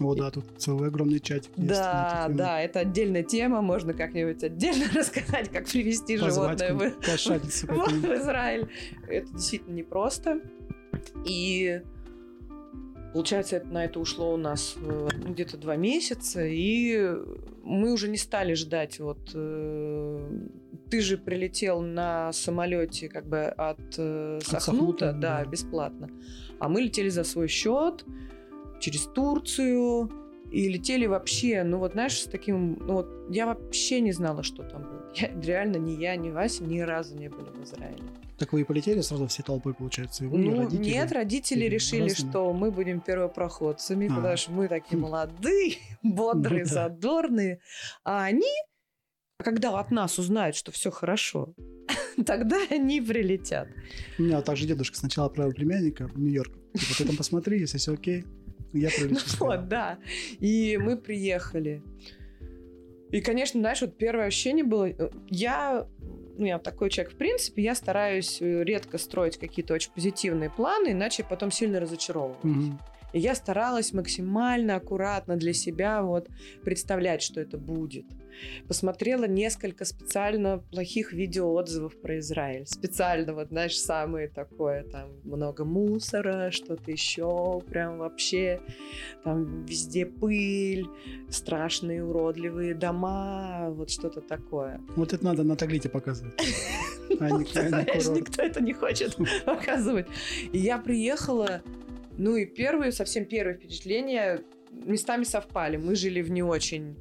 [SPEAKER 2] О, да, тут целый огромный чатик есть.
[SPEAKER 1] Да, да, это отдельная тема, можно как-нибудь отдельно рассказать, как привести
[SPEAKER 2] Позвать
[SPEAKER 1] животное в, в, в Израиль. Это действительно непросто. И Получается, на это ушло у нас э, где-то два месяца, и мы уже не стали ждать. Вот э, ты же прилетел на самолете как бы от, э, от Сахнута, да, да, бесплатно, а мы летели за свой счет через Турцию и летели вообще, ну вот знаешь, с таким, ну вот я вообще не знала, что там будет. Я, реально ни я, ни Вася ни разу не были в Израиле.
[SPEAKER 2] Так вы и полетели сразу все толпой, получается? И вы,
[SPEAKER 1] ну,
[SPEAKER 2] родители,
[SPEAKER 1] нет, родители решили, разными? что мы будем первопроходцами, а. потому что мы такие молодые, бодрые, задорные. А они, когда от нас узнают, что все хорошо, тогда они прилетят.
[SPEAKER 2] У меня вот так же дедушка сначала отправил племянника в Нью-Йорк. Типа, ты там посмотри, если все окей. Я
[SPEAKER 1] ну вот, да. И мы приехали. И, конечно, знаешь, вот первое ощущение было... Э, я ну, я такой человек, в принципе, я стараюсь э, редко строить какие-то очень позитивные планы, иначе потом сильно разочаровываюсь. Угу. И я старалась максимально аккуратно для себя вот представлять, что это будет. Посмотрела несколько специально плохих видеоотзывов про Израиль. Специально, вот, знаешь, самые такое, там, много мусора, что-то еще, прям вообще, там, везде пыль, страшные уродливые дома, вот что-то такое.
[SPEAKER 2] Вот это надо на таглите показывать.
[SPEAKER 1] А никто это не хочет показывать. И я приехала ну и первые, совсем первые впечатления местами совпали. Мы жили в не очень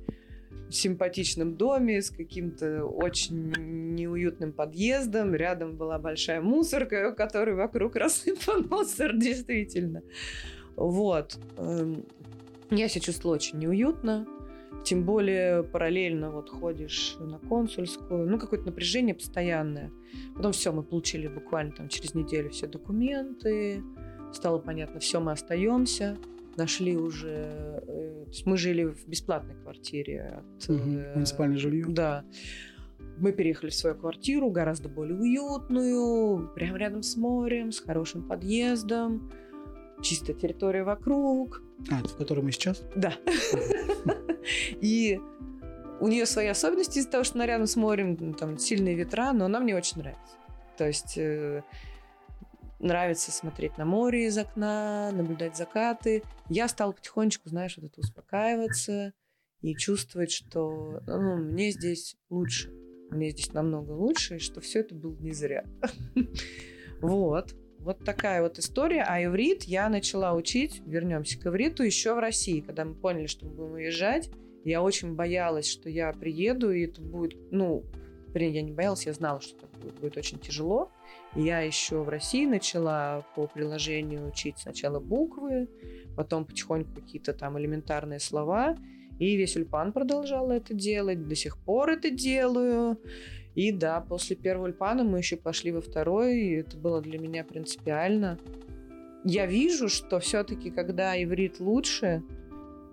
[SPEAKER 1] симпатичном доме с каким-то очень неуютным подъездом. Рядом была большая мусорка, у которой вокруг рассыпан мусор, действительно. Вот. Эм, я себя чувствовала очень неуютно. Тем более параллельно вот ходишь на консульскую. Ну, какое-то напряжение постоянное. Потом все, мы получили буквально там через неделю все документы стало понятно, все, мы остаемся. Нашли уже... Э, то есть мы жили в бесплатной квартире.
[SPEAKER 2] От, угу, муниципальное жилье?
[SPEAKER 1] Да. Мы переехали в свою квартиру, гораздо более уютную, прямо рядом с морем, с хорошим подъездом, чистая территория вокруг.
[SPEAKER 2] А, это в которой мы сейчас?
[SPEAKER 1] Да. И у нее свои особенности из-за того, что она рядом с морем, там сильные ветра, но она мне очень нравится. То есть э, нравится смотреть на море из окна, наблюдать закаты. Я стала потихонечку, знаешь, вот это успокаиваться и чувствовать, что ну, мне здесь лучше. Мне здесь намного лучше, и что все это было не зря. Вот. Вот такая вот история. А иврит я начала учить, вернемся к ивриту, еще в России, когда мы поняли, что мы будем уезжать. Я очень боялась, что я приеду, и это будет, ну, Вернее, я не боялась, я знала, что это будет, очень тяжело. И я еще в России начала по приложению учить сначала буквы, потом потихоньку какие-то там элементарные слова. И весь Ульпан продолжала это делать, до сих пор это делаю. И да, после первого Ульпана мы еще пошли во второй, и это было для меня принципиально. Я вижу, что все-таки, когда иврит лучше,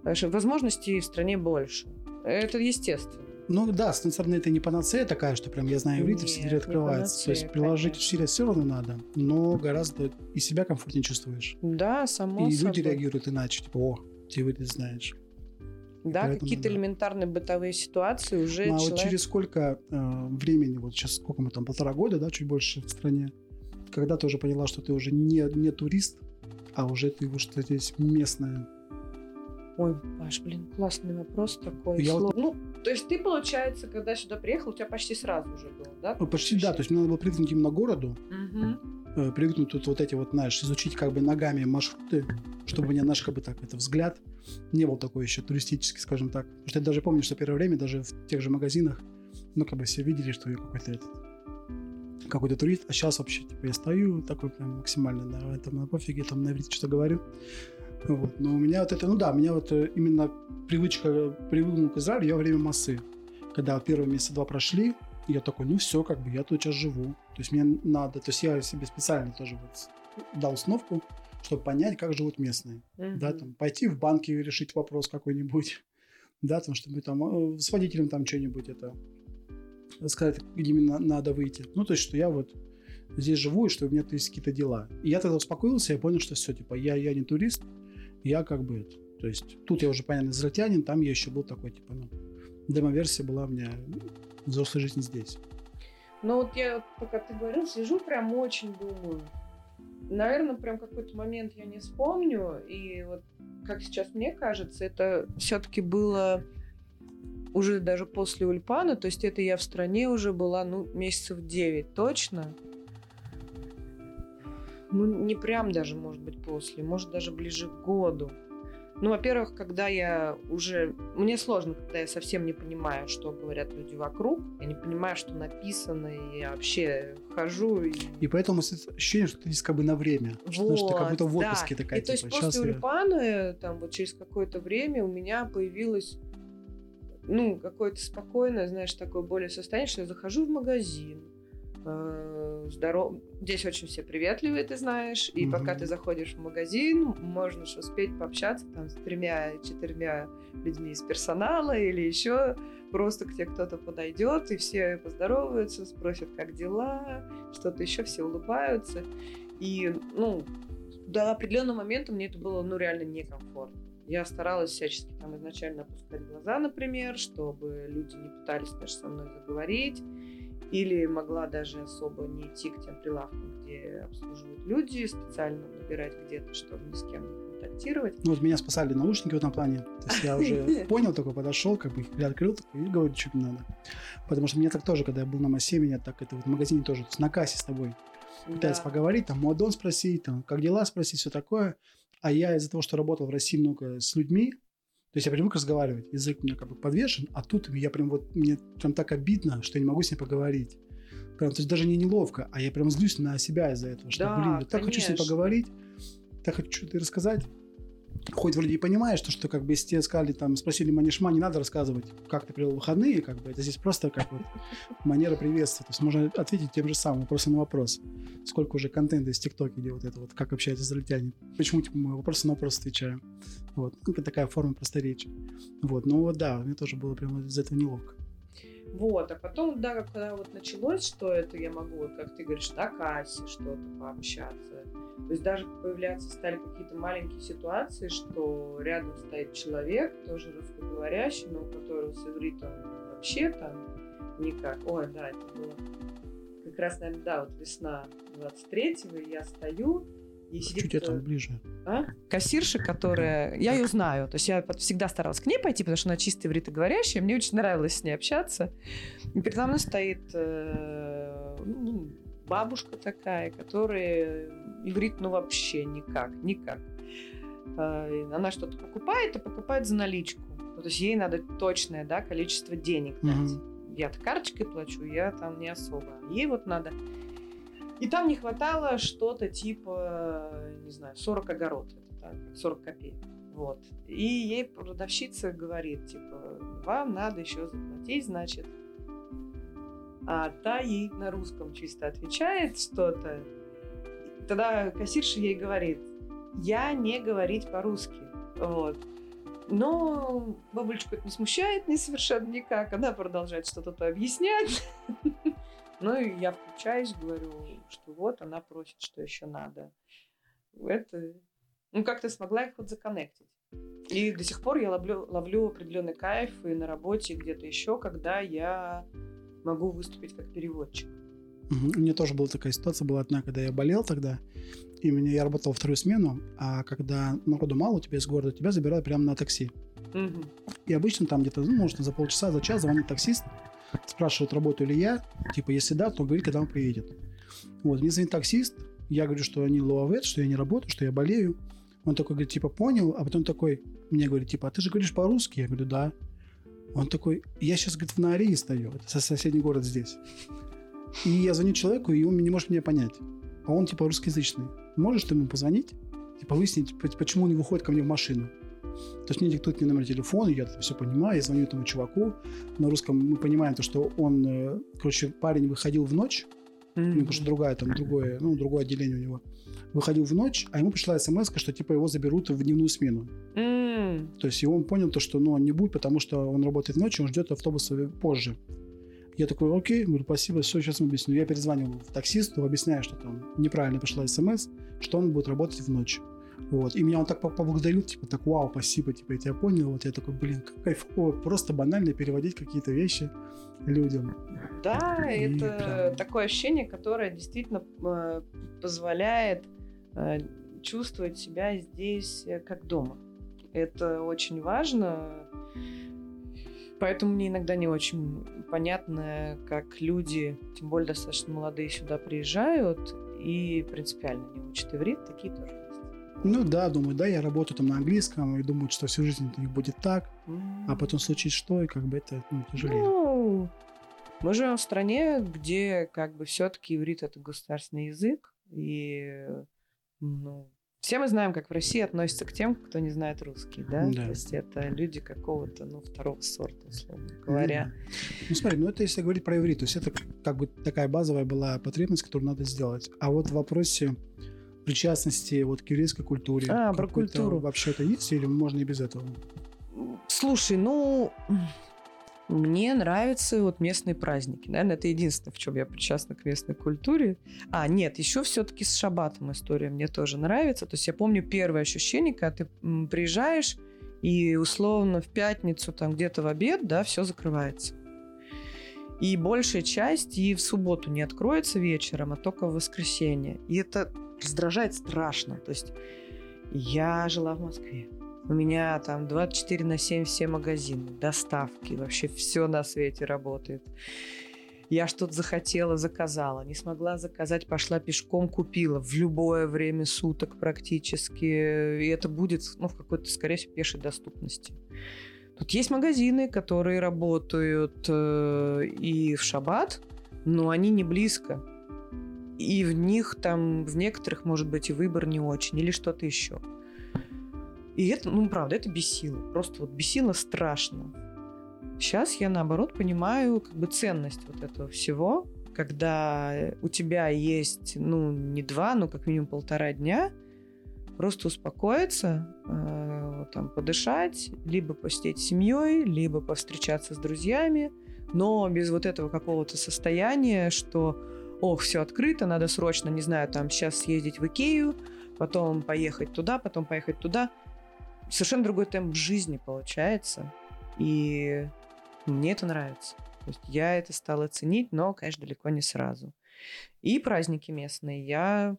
[SPEAKER 1] возможностей в стране больше. Это естественно.
[SPEAKER 2] Ну да, с одной стороны, это не панацея такая, что прям я знаю иврит, и все двери открываются. Панацея, То есть приложить усилия все равно надо, но гораздо и себя комфортнее чувствуешь.
[SPEAKER 1] Да, само
[SPEAKER 2] И люди реагируют иначе, типа, о, ты иврит знаешь.
[SPEAKER 1] Да, какие-то да. элементарные бытовые ситуации уже
[SPEAKER 2] ну, а человек... вот через сколько э, времени, вот сейчас сколько мы там, полтора года, да, чуть больше в стране, когда ты уже поняла, что ты уже не, не турист, а уже ты что здесь местная
[SPEAKER 1] Ой, Паш, блин, классный вопрос такой. Я слов... Ну, то есть ты, получается, когда сюда приехал, у тебя почти сразу уже было, да?
[SPEAKER 2] Ну, почти, да. То есть мне надо было привыкнуть именно к городу. Угу. Привыкнуть тут вот эти вот, знаешь, изучить как бы ногами маршруты, чтобы у меня наш как бы так, это взгляд не был такой еще туристический, скажем так. Потому что я даже помню, что первое время даже в тех же магазинах, ну, как бы все видели, что я какой-то этот какой-то турист, а сейчас вообще, типа, я стою такой прям максимально на этом, на пофиге, там на иврите что говорю. Вот. Но у меня вот это, ну да, у меня вот э, именно привычка, привыкнул к Израилю я во время массы. Когда первые месяца два прошли, я такой, ну все, как бы я тут сейчас живу. То есть мне надо, то есть я себе специально тоже вот дал установку, чтобы понять, как живут местные. Mm-hmm. Да, там, пойти в банки и решить вопрос какой-нибудь. Да, там, чтобы там э, с водителем там что-нибудь это сказать, где мне надо выйти. Ну, то есть, что я вот здесь живу, и что у меня есть какие-то дела. И я тогда успокоился, я понял, что все, типа, я, я не турист, я как бы... То есть тут я уже, понятно, израильтянин, там я еще был такой, типа, ну, демо-версия была у меня взрослая жизнь здесь.
[SPEAKER 1] Ну вот я, пока ты говорил, сижу прям очень думаю. Наверное, прям какой-то момент я не вспомню. И вот, как сейчас мне кажется, это все-таки было уже даже после Ульпана. То есть это я в стране уже была, ну, месяцев 9 точно. Ну, не прям даже, может быть, после, может, даже ближе к году. Ну, во-первых, когда я уже... Мне сложно, когда я совсем не понимаю, что говорят люди вокруг. Я не понимаю, что написано, и я вообще хожу и...
[SPEAKER 2] И поэтому ощущение, что ты здесь как бы на время. Вот, что, что ты как будто в отпуске да. такая,
[SPEAKER 1] и, типа, то есть типа, после Ульпана, там, вот через какое-то время у меня появилось ну, какое-то спокойное, знаешь, такое более состояние, что я захожу в магазин, э, здоров... Здесь очень все приветливые, ты знаешь, и mm пока ты заходишь в магазин, можно успеть пообщаться там с тремя-четырьмя людьми из персонала или еще просто к тебе кто-то подойдет, и все поздороваются, спросят, как дела, что-то еще, все улыбаются. И, ну, до определенного момента мне это было, ну, реально некомфортно. Я старалась всячески там изначально опускать глаза, например, чтобы люди не пытались даже со мной заговорить. Или могла даже особо не идти к тем прилавкам, где обслуживают люди, специально набирать где-то, чтобы ни с кем не контактировать.
[SPEAKER 2] Ну вот меня спасали наушники в этом плане. То есть я уже понял, только подошел, как бы их приоткрыл и говорю, что мне надо. Потому что мне так тоже, когда я был на массе, меня так это вот в магазине тоже, на кассе с тобой пытаются поговорить, там модон спросить, там как дела спросить, все такое. А я из-за того, что работал в России много с людьми, то есть я привык разговаривать, язык у меня как бы подвешен, а тут я прям вот, мне прям так обидно, что я не могу с ней поговорить. Прям, то есть даже не неловко, а я прям злюсь на себя из-за этого, что, да, блин, я так хочу с ней поговорить, так хочу что-то рассказать, хоть вроде и понимаешь, что, что как бы если тебе сказали, там, спросили манишма, не надо рассказывать, как ты провел выходные, как бы это здесь просто как вот манера приветствия. То есть можно ответить тем же самым вопросом на вопрос. Сколько уже контента из ТикТока, где вот это вот, как общаются израильтяне. Почему, типа, мы вопросы на вопрос отвечаем. Вот. Ну, такая форма просторечия. Вот. Ну, вот да, мне тоже было прямо из этого неловко.
[SPEAKER 1] Вот, а потом, да, когда вот началось, что это я могу, вот как ты говоришь, на кассе что-то пообщаться. То есть даже появляться стали какие-то маленькие ситуации, что рядом стоит человек, тоже русскоговорящий, но у которого с ивритом вообще там никак. Ой, да, это было как раз, наверное, да, вот весна 23-го, и я стою,
[SPEAKER 2] и сидит... Чуть это ближе.
[SPEAKER 1] А? Кассирша, которая... Я ее знаю. То есть я всегда старалась к ней пойти, потому что она чистая ивритоговорящая. Мне очень нравилось с ней общаться. И передо мной стоит э, ну, бабушка такая, которая иврит ну вообще никак, никак. Э, она что-то покупает, а покупает за наличку. Ну, то есть ей надо точное да, количество денег дать. Угу. Я-то карточкой плачу, я там не особо. Ей вот надо и там не хватало что-то типа, не знаю, 40 огород, это так, 40 копеек. Вот. И ей продавщица говорит, типа, вам надо еще заплатить, значит. А та ей на русском чисто отвечает что-то. Тогда кассирша ей говорит, я не говорить по-русски. Вот. Но бабулечку это не смущает ни совершенно никак. Она продолжает что-то объяснять. Ну и я включаюсь, говорю, что вот она просит, что еще надо. Это, ну как-то смогла их вот законнектить. И до сих пор я ловлю, ловлю определенный кайф и на работе, где-то еще, когда я могу выступить как переводчик.
[SPEAKER 2] У меня тоже была такая ситуация, была одна, когда я болел тогда, и меня, я работал вторую смену, а когда народу мало у тебя из города, тебя забирают прямо на такси. Угу. И обычно там где-то, ну, может, за полчаса, за час звонит таксист, спрашивает, работаю ли я. Типа, если да, то говорит, когда он приедет. Вот, мне звонит таксист, я говорю, что они лововет, что я не работаю, что я болею. Он такой говорит, типа, понял, а потом такой мне говорит, типа, а ты же говоришь по-русски? Я говорю, да. Он такой, я сейчас, говорит, в Наарии стою, это соседний город здесь. И я звоню человеку, и он не может меня понять. А он, типа, русскоязычный. Можешь ты ему позвонить? Типа, выяснить, почему он не выходит ко мне в машину? То есть мне диктуют мне номер телефона, я это все понимаю, я звоню этому чуваку. На русском мы понимаем то, что он, э, короче, парень выходил в ночь, mm-hmm. ну, потому что другая, там, другое, ну, другое отделение у него. Выходил в ночь, а ему пришла смс, что типа его заберут в дневную смену. Mm. То есть и он понял то, что ну, он не будет, потому что он работает ночью, он ждет автобуса позже. Я такой, окей, говорю, спасибо, все, сейчас объясню. Я перезваниваю таксисту, объясняю, что там неправильно пришла смс, что он будет работать в ночь. Вот. И меня он так поблагодарил, типа, так, вау, спасибо, типа, я тебя понял. Вот я такой, блин, как кайфово, просто банально переводить какие-то вещи людям.
[SPEAKER 1] Да, и это прям... такое ощущение, которое действительно э, позволяет э, чувствовать себя здесь э, как дома. Это очень важно. Поэтому мне иногда не очень понятно, как люди, тем более достаточно молодые, сюда приезжают и принципиально не учат иврит. Такие тоже
[SPEAKER 2] ну да, думаю, да, я работаю там на английском и думаю, что всю жизнь у них будет так, а потом случится что, и как бы это ну, тяжелее. Ну,
[SPEAKER 1] мы живем в стране, где как бы все-таки иврит это государственный язык, и ну, все мы знаем, как в России относятся к тем, кто не знает русский, да?
[SPEAKER 2] Да.
[SPEAKER 1] То есть это люди какого-то, ну, второго сорта, условно говоря.
[SPEAKER 2] Ну смотри, ну это если говорить про иврит, то есть это как бы такая базовая была потребность, которую надо сделать. А вот в вопросе причастности вот к еврейской культуре.
[SPEAKER 1] А, про культуру.
[SPEAKER 2] Вообще это есть или можно и без этого?
[SPEAKER 1] Слушай, ну, мне нравятся вот местные праздники. Наверное, это единственное, в чем я причастна к местной культуре. А, нет, еще все-таки с шаббатом история мне тоже нравится. То есть я помню первое ощущение, когда ты приезжаешь, и условно в пятницу, там где-то в обед, да, все закрывается. И большая часть и в субботу не откроется вечером, а только в воскресенье. И это раздражает страшно. То есть я жила в Москве. У меня там 24 на 7 все магазины, доставки, вообще все на свете работает. Я что-то захотела, заказала. Не смогла заказать, пошла пешком, купила. В любое время суток практически. И это будет ну, в какой-то, скорее всего, пешей доступности. Тут есть магазины, которые работают э, и в шаббат, но они не близко. И в них там, в некоторых, может быть, и выбор не очень, или что-то еще. И это, ну, правда, это бесило. Просто вот бесило страшно. Сейчас я, наоборот, понимаю как бы ценность вот этого всего, когда у тебя есть, ну, не два, но как минимум полтора дня, просто успокоиться, э, там, подышать, либо посидеть с семьей, либо повстречаться с друзьями, но без вот этого какого-то состояния, что, ох, все открыто, надо срочно, не знаю, там, сейчас съездить в Икею, потом поехать туда, потом поехать туда. Совершенно другой темп жизни получается. И мне это нравится. То есть я это стала ценить, но, конечно, далеко не сразу. И праздники местные. Я,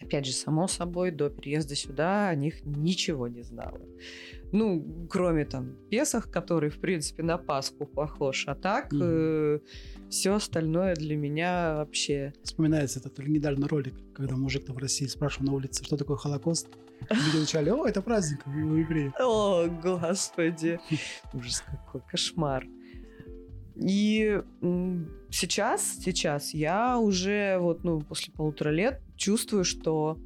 [SPEAKER 1] опять же, само собой, до переезда сюда о них ничего не знала. Ну, кроме там Песах, который, в принципе, на Пасху похож. А так,
[SPEAKER 2] Мгм.
[SPEAKER 1] э, все остальное для меня вообще...
[SPEAKER 2] Вспоминается этот недавно ролик, когда мужик в России спрашивал на улице, что такое Холокост. Люди начали, о, это праздник у евреев.
[SPEAKER 1] О, господи. Ужас какой, кошмар. И сейчас, сейчас я уже вот, ну, после полутора лет чувствую, что,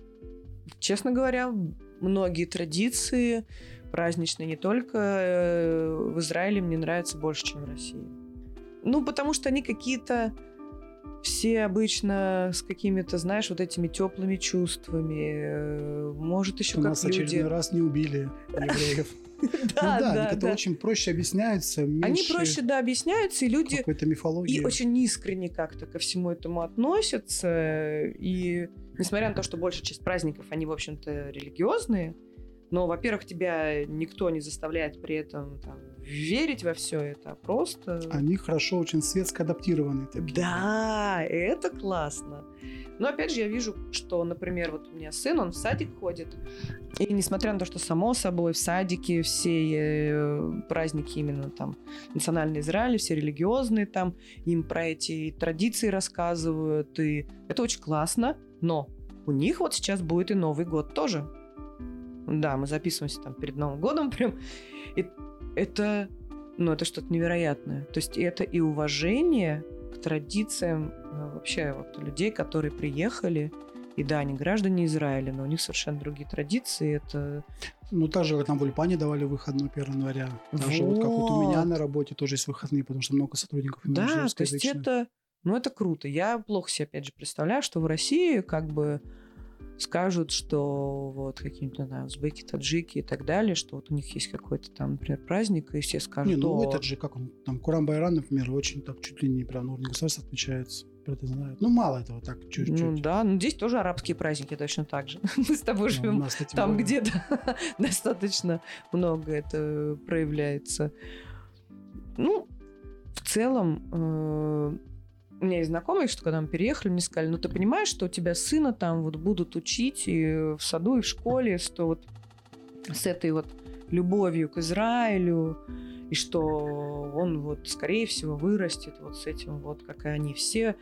[SPEAKER 1] честно говоря, многие традиции праздничные не только э, в Израиле мне нравятся больше, чем в России. Ну, потому что они какие-то все обычно с какими-то, знаешь, вот этими теплыми чувствами. э, Может, еще
[SPEAKER 2] У
[SPEAKER 1] как
[SPEAKER 2] нас
[SPEAKER 1] люди.
[SPEAKER 2] очередной раз не убили евреев. Ну
[SPEAKER 1] Да,
[SPEAKER 2] да,
[SPEAKER 1] да,
[SPEAKER 2] они как-то
[SPEAKER 1] да.
[SPEAKER 2] очень проще объясняются,
[SPEAKER 1] Они проще, да, объясняются, и люди
[SPEAKER 2] какой-то мифологии.
[SPEAKER 1] и очень искренне как-то ко всему этому относятся. И несмотря на то, что большая часть праздников, они, в общем-то, религиозные, но, во-первых, тебя никто не заставляет при этом там, верить во все это, а просто...
[SPEAKER 2] Они хорошо, очень светско адаптированы. такие.
[SPEAKER 1] Да, это классно. Но опять же, я вижу, что, например, вот у меня сын, он в садик ходит. И несмотря на то, что само собой в садике все э, праздники именно там национальный Израиль, все религиозные там, им про эти традиции рассказывают, и это очень классно, но у них вот сейчас будет и Новый год тоже. Да, мы записываемся там перед Новым годом прям. И это, ну, это что-то невероятное. То есть это и уважение к традициям вообще вот людей, которые приехали. И да, они граждане Израиля, но у них совершенно другие традиции. Это
[SPEAKER 2] Ну, так же, как нам в Ульпане давали выходной 1 января. Так же, вот как вот у меня
[SPEAKER 1] Вот.
[SPEAKER 2] на работе тоже есть выходные, потому что много сотрудников именно
[SPEAKER 1] Да, то есть это, ну это круто. Я плохо себе, опять же, представляю, что в России как бы скажут, что вот какие-нибудь, не знаю, узбеки, таджики и так далее, что вот у них есть какой-то там, например, праздник, и все скажут,
[SPEAKER 2] Не, ну
[SPEAKER 1] «О,
[SPEAKER 2] этот же, как он, там, Курам Байран, например, очень так чуть ли не прям на уровне государства отмечается. Про это знают. Ну, мало этого, так, чуть-чуть.
[SPEAKER 1] Ну да, ну здесь тоже арабские праздники точно так же. Мы с тобой
[SPEAKER 2] Ну,
[SPEAKER 1] живем
[SPEAKER 2] нас, кстати,
[SPEAKER 1] там,
[SPEAKER 2] более.
[SPEAKER 1] где да, достаточно много это проявляется. Ну, в целом, э, у меня есть знакомые, что когда мы переехали, мне сказали, ну ты понимаешь, что у тебя сына там вот будут учить и в саду, и в школе, что вот с этой вот любовью к Израилю, и что он вот, скорее всего, вырастет вот с этим вот, как и они все,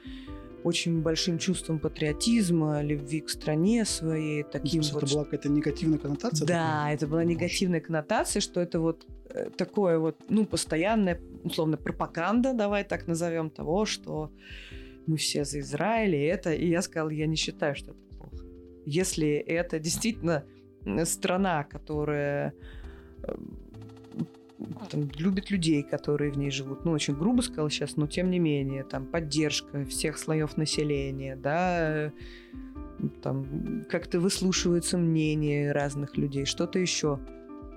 [SPEAKER 1] очень большим чувством патриотизма, любви к стране своей,
[SPEAKER 2] Ну,
[SPEAKER 1] таким
[SPEAKER 2] смысле,
[SPEAKER 1] вот...
[SPEAKER 2] это была какая-то негативная коннотация?
[SPEAKER 1] Да,
[SPEAKER 2] такая?
[SPEAKER 1] это была
[SPEAKER 2] Боже.
[SPEAKER 1] негативная коннотация, что это вот э, такое вот, ну, постоянная, условно, пропаганда, давай так назовем, того, что мы все за Израиль, и это... И я сказала, я не считаю, что это плохо. если это действительно страна, которая э, там, любит людей, которые в ней живут. Ну, очень грубо сказал сейчас, но тем не менее, там, поддержка всех слоев населения, да, там, как-то выслушивается мнение разных людей, что-то еще.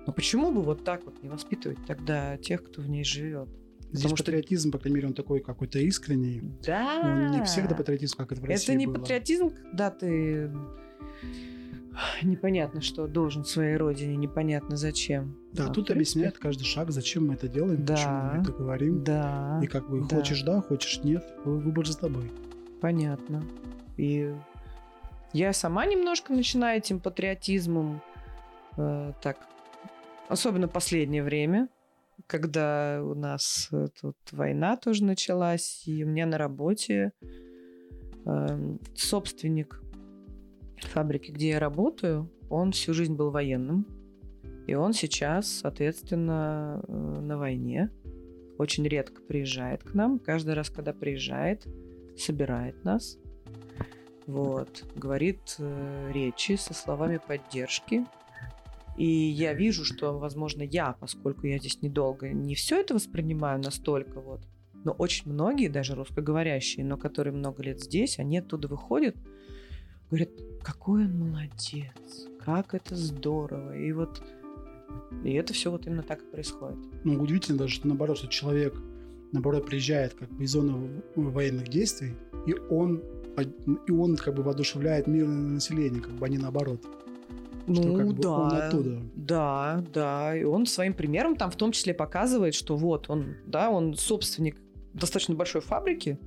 [SPEAKER 1] Но почему бы вот так вот не воспитывать тогда тех, кто в ней живет?
[SPEAKER 2] Здесь Потому патриотизм, что... по крайней мере, он такой какой-то искренний.
[SPEAKER 1] Да.
[SPEAKER 2] Он не всегда патриотизм, как это в России
[SPEAKER 1] Это не
[SPEAKER 2] было.
[SPEAKER 1] патриотизм, когда ты непонятно что должен своей родине, непонятно зачем.
[SPEAKER 2] Да, а тут принципе... объясняет каждый шаг, зачем мы это делаем, да, почему мы это говорим.
[SPEAKER 1] Да.
[SPEAKER 2] И как бы да. хочешь да, хочешь нет, выбор за тобой.
[SPEAKER 1] Понятно. И я сама немножко начинаю этим патриотизмом э, так, особенно последнее время, когда у нас э, тут война тоже началась, и у меня на работе э, собственник фабрики, где я работаю, он всю жизнь был военным. И он сейчас, соответственно, э, на войне. Очень редко приезжает к нам. Каждый раз, когда приезжает, собирает нас. Вот. Говорит э, речи со словами поддержки. И я вижу, что, возможно, я, поскольку я здесь недолго, не все это воспринимаю настолько вот. Но очень многие, даже русскоговорящие, но которые много лет здесь, они оттуда выходят – говорят, какой он молодец, как это здорово. И вот и это все вот именно так и происходит.
[SPEAKER 2] Ну, удивительно даже, что наоборот, что человек, наоборот, приезжает как бы из зоны военных действий, и он, и он как бы воодушевляет мирное население, как бы, не наоборот.
[SPEAKER 1] Ну,
[SPEAKER 2] что как бы
[SPEAKER 1] да,
[SPEAKER 2] он оттуда.
[SPEAKER 1] Да, да. И он своим примером там в том числе показывает, что вот он, да, он собственник достаточно большой фабрики,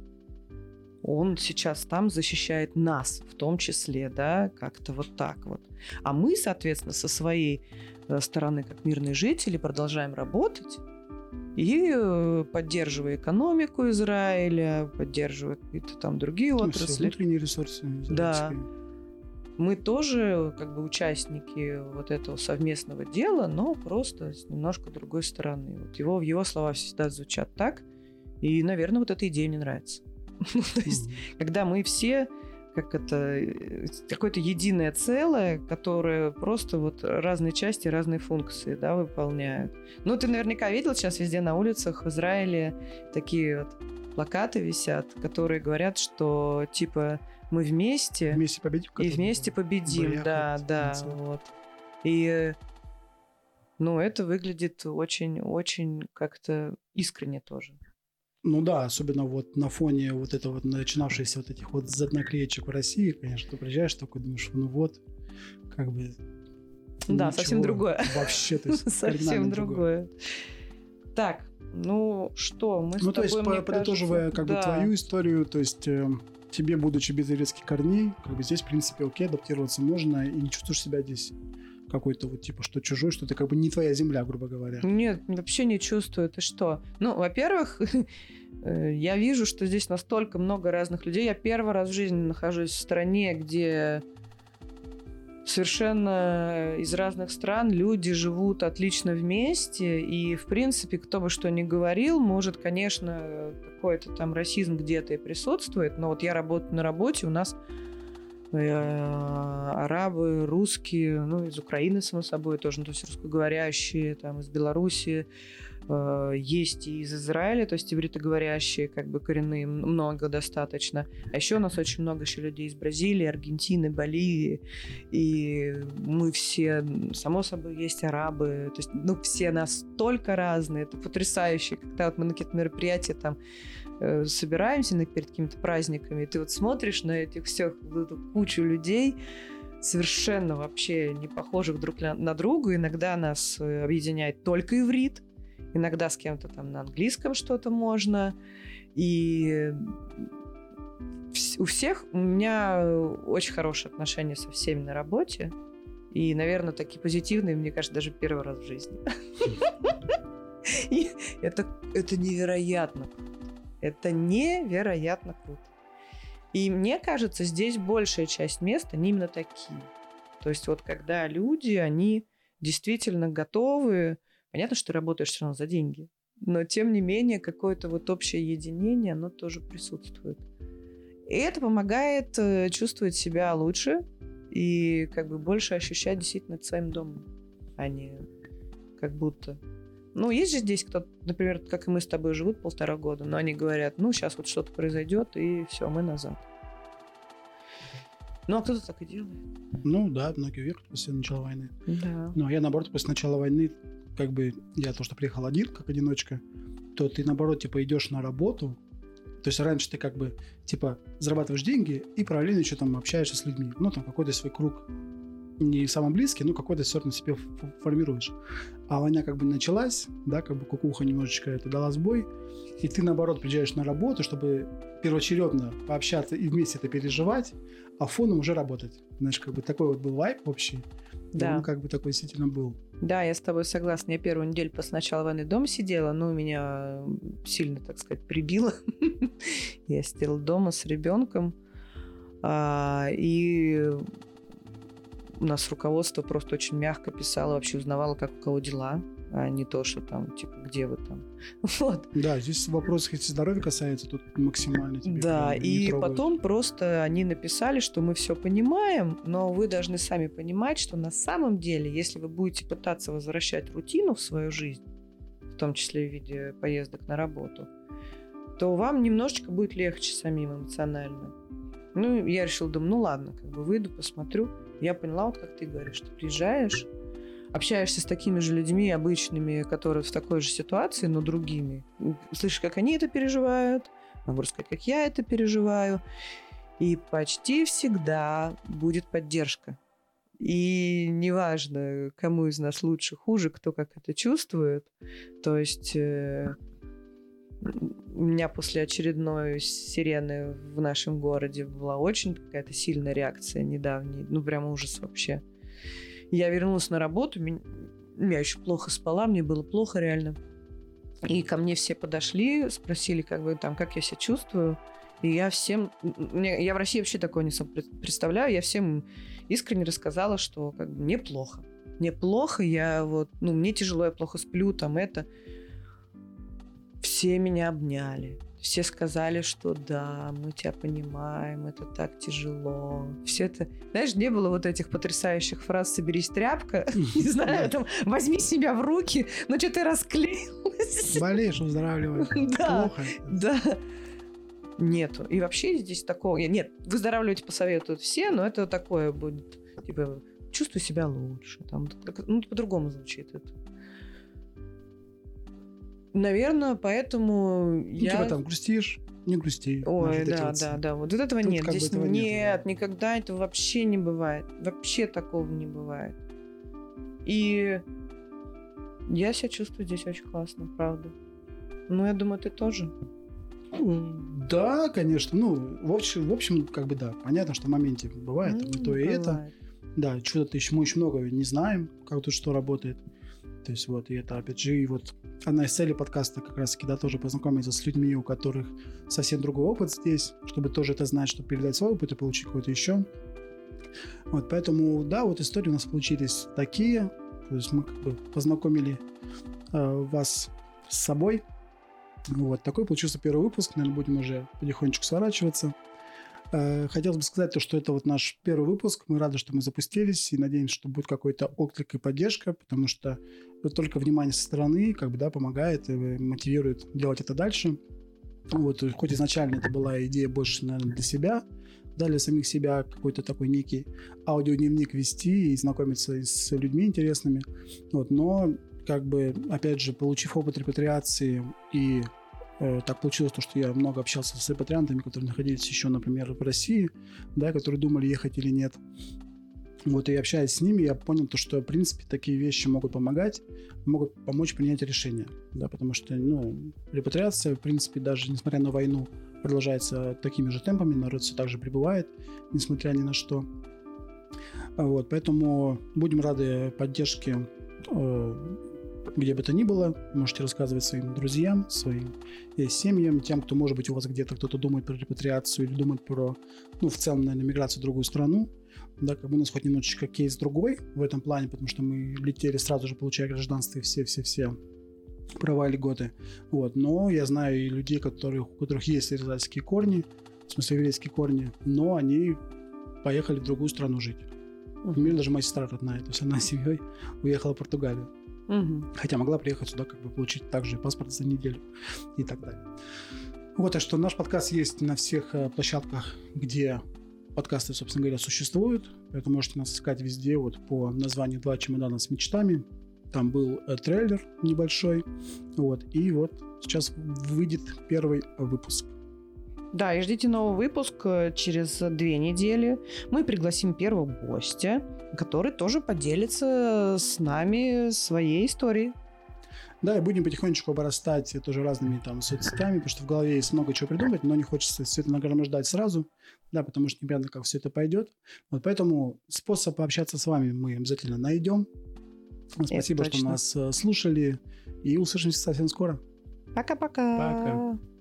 [SPEAKER 1] он сейчас там защищает нас, в том числе, да, как-то вот так вот. А мы, соответственно, со своей э, стороны, как мирные жители, продолжаем работать и э, поддерживая экономику Израиля, поддерживая какие-то там другие ну, отрасли.
[SPEAKER 2] внутренние ресурсы израильские.
[SPEAKER 1] Да. Мы тоже как бы участники вот этого совместного дела, но просто с немножко другой стороны. Вот его, его слова всегда звучат так, и, наверное, вот эта идея мне нравится. Ну, то есть, mm-hmm. когда мы все как это, э, какое-то единое целое, которое просто вот разные части, разные функции, да, выполняют. Ну, ты наверняка видел сейчас везде на улицах в Израиле такие вот плакаты висят, которые говорят, что типа мы вместе,
[SPEAKER 2] вместе победим,
[SPEAKER 1] и вместе победим, да, да, вот. И ну, это выглядит очень-очень как-то искренне тоже.
[SPEAKER 2] Ну да, особенно вот на фоне вот этого вот начинавшихся вот этих вот наклеечек в России, конечно, ты приезжаешь такой, думаешь, ну вот, как бы...
[SPEAKER 1] Да, совсем другое.
[SPEAKER 2] Вообще, то есть
[SPEAKER 1] Совсем другое. Так, ну что, мы
[SPEAKER 2] Ну, то есть, подытоживая как бы твою историю, то есть э, тебе, будучи без еврейских корней, как бы здесь, в принципе, окей, адаптироваться можно, и не чувствуешь себя здесь какой-то вот типа, что чужой, что ты как бы не твоя земля, грубо говоря.
[SPEAKER 1] Нет, вообще не чувствую. Ты что? Ну, во-первых, э, я вижу, что здесь настолько много разных людей. Я первый раз в жизни нахожусь в стране, где совершенно из разных стран люди живут отлично вместе, и, в принципе, кто бы что ни говорил, может, конечно, какой-то там расизм где-то и присутствует, но вот я работаю на работе, у нас арабы, русские, ну, из Украины, само собой, тоже, ну, то есть русскоговорящие, там, из Беларуси, э, есть и из Израиля, то есть ивритоговорящие, как бы коренные, много достаточно. А еще у нас очень много еще людей из Бразилии, Аргентины, Боливии, и мы все, само собой, есть арабы, то есть, ну, все настолько разные, это потрясающе, когда вот мы на какие-то мероприятия там Э, собираемся на, перед какими-то праздниками, и ты вот смотришь на этих всех эту кучу людей, совершенно вообще не похожих друг на друга. Иногда нас э, объединяет только иврит, иногда с кем-то там на английском что-то можно. И у всех у меня очень хорошие отношения со всеми на работе. И, наверное, такие позитивные, мне кажется, даже первый раз в жизни. Это, это невероятно это невероятно круто. И мне кажется, здесь большая часть мест, они именно такие. То есть вот когда люди, они действительно готовы, понятно, что ты работаешь все равно за деньги, но тем не менее какое-то вот общее единение, оно тоже присутствует. И это помогает э, чувствовать себя лучше и как бы больше ощущать действительно своим домом, а не как будто ну, есть же здесь кто-то, например, как и мы с тобой живут полтора года, но они говорят, ну, сейчас вот что-то произойдет, и все, мы назад. Ну, а кто-то так и делает.
[SPEAKER 2] Ну, да, многие уехали после начала войны.
[SPEAKER 1] Да.
[SPEAKER 2] Ну, а я, наоборот, после начала войны, как бы, я то, что приехал один, как одиночка, то ты, наоборот, типа, идешь на работу, то есть раньше ты как бы, типа, зарабатываешь деньги и параллельно еще там общаешься с людьми. Ну, там какой-то свой круг не самый близкий, но какой-то все равно себе формируешь. А война как бы началась, да, как бы кукуха немножечко это дала сбой, и ты, наоборот, приезжаешь на работу, чтобы первоочередно пообщаться и вместе это переживать, а фоном уже работать. Знаешь, как бы такой вот был вайп общий. Да. он как бы такой действительно был.
[SPEAKER 1] Да, я с тобой согласна. Я первую неделю после начала войны дома сидела, но меня сильно, так сказать, прибило. я сидела дома с ребенком. А, и у нас руководство просто очень мягко писало, вообще узнавало, как у кого дела, а не то, что там, типа, где вы там. Вот.
[SPEAKER 2] Да, здесь вопрос, если здоровья касается, тут максимально тебе
[SPEAKER 1] Да, и потом просто они написали, что мы все понимаем, но вы должны сами понимать, что на самом деле, если вы будете пытаться возвращать рутину в свою жизнь, в том числе в виде поездок на работу, то вам немножечко будет легче самим эмоционально. Ну, я решила, думаю, ну ладно, как бы выйду, посмотрю. Я поняла, вот как ты говоришь, ты приезжаешь, общаешься с такими же людьми обычными, которые в такой же ситуации, но другими. Слышишь, как они это переживают, могу рассказать, как я это переживаю. И почти всегда будет поддержка. И неважно, кому из нас лучше, хуже, кто как это чувствует. То есть э, меня после очередной сирены в нашем городе была очень какая-то сильная реакция недавняя. Ну, прям ужас вообще. Я вернулась на работу, я еще плохо спала, мне было плохо реально. И ко мне все подошли, спросили, как бы там, как я себя чувствую. И я всем, я в России вообще такое не представляю, я всем искренне рассказала, что как бы мне плохо. Мне плохо, я вот, ну, мне тяжело, я плохо сплю, там это все меня обняли. Все сказали, что да, мы тебя понимаем, это так тяжело. Все это... Знаешь, не было вот этих потрясающих фраз «соберись, тряпка», не знаю, там «возьми себя в руки», ну что ты расклеилась.
[SPEAKER 2] Болеешь, выздоравливай.
[SPEAKER 1] Да, да. Нету. И вообще здесь такого... Нет, выздоравливать посоветуют все, но это такое будет, типа, чувствую себя лучше. Там, ну, по-другому звучит это. Наверное, поэтому ну, я...
[SPEAKER 2] Типа там грустишь, не грусти.
[SPEAKER 1] Ой, да, да, да. Вот этого Тут нет. Здесь этого нет, нет, никогда этого вообще не бывает. Вообще такого не бывает. И я себя чувствую здесь очень классно, правда. Ну, я думаю, ты тоже.
[SPEAKER 2] Да, конечно. Ну, в общем, в общем, как бы да. Понятно, что в моменте бывает mm, то и это. Да, что-то еще мы очень много не знаем, как тут что работает. То есть вот, и это, опять же, и вот одна из целей подкаста как раз-таки, да, тоже познакомиться с людьми, у которых совсем другой опыт здесь, чтобы тоже это знать, чтобы передать свой опыт и получить какой-то еще. Вот, поэтому, да, вот истории у нас получились такие. То есть мы как бы познакомили э, вас с собой. Вот, такой получился первый выпуск. Наверное, будем уже потихонечку сворачиваться. Э, хотелось бы сказать то, что это вот наш первый выпуск. Мы рады, что мы запустились и надеемся, что будет какой-то отклик и поддержка, потому что вот только внимание со стороны как бы, да, помогает и мотивирует делать это дальше. Вот, хоть изначально это была идея больше, наверное, для себя, да, самих себя какой-то такой некий аудиодневник вести и знакомиться с людьми интересными. Вот, но как бы, опять же, получив опыт репатриации и Э, так получилось, то, что я много общался с репатриантами, которые находились еще, например, в России, да, которые думали, ехать или нет. Вот, и общаясь с ними, я понял то, что, в принципе, такие вещи могут помогать, могут помочь принять решение, да, потому что, ну, репатриация, в принципе, даже несмотря на войну, продолжается такими же темпами, народ все так же прибывает, несмотря ни на что. Вот, поэтому будем рады поддержке э, где бы то ни было, можете рассказывать своим друзьям, своим э, семьям, тем, кто, может быть, у вас где-то кто-то думает про репатриацию или думает про, ну, в целом, наверное, миграцию в другую страну. Да, как бы у нас хоть немножечко кейс другой в этом плане, потому что мы летели сразу же, получая гражданство и все-все-все права и льготы. Вот. Но я знаю и людей, которых, у которых есть израильские корни, в смысле еврейские корни, но они поехали в другую страну жить. У меня даже моя сестра родная, то есть она с семьей уехала в Португалию.
[SPEAKER 1] Мгм.
[SPEAKER 2] Хотя могла приехать сюда, как бы получить также паспорт за неделю и так далее. Вот, так что наш подкаст есть на всех э, площадках, где подкасты, собственно говоря, существуют. Поэтому можете нас искать везде вот по названию «Два чемодана с мечтами». Там был э, трейлер небольшой. Вот. И вот сейчас выйдет первый выпуск.
[SPEAKER 1] Да, и ждите новый выпуск э, через две недели. Мы пригласим первого гостя, который тоже поделится с нами своей историей.
[SPEAKER 2] Да, и будем потихонечку обрастать тоже разными там соцсетями, потому что в голове есть много чего придумать, но не хочется все это нагромождать сразу, да, потому что непонятно, как все это пойдет. Вот поэтому способ пообщаться с вами мы обязательно найдем. Спасибо, что нас э, слушали, и услышимся совсем скоро.
[SPEAKER 1] Пока-пока.
[SPEAKER 2] Пока.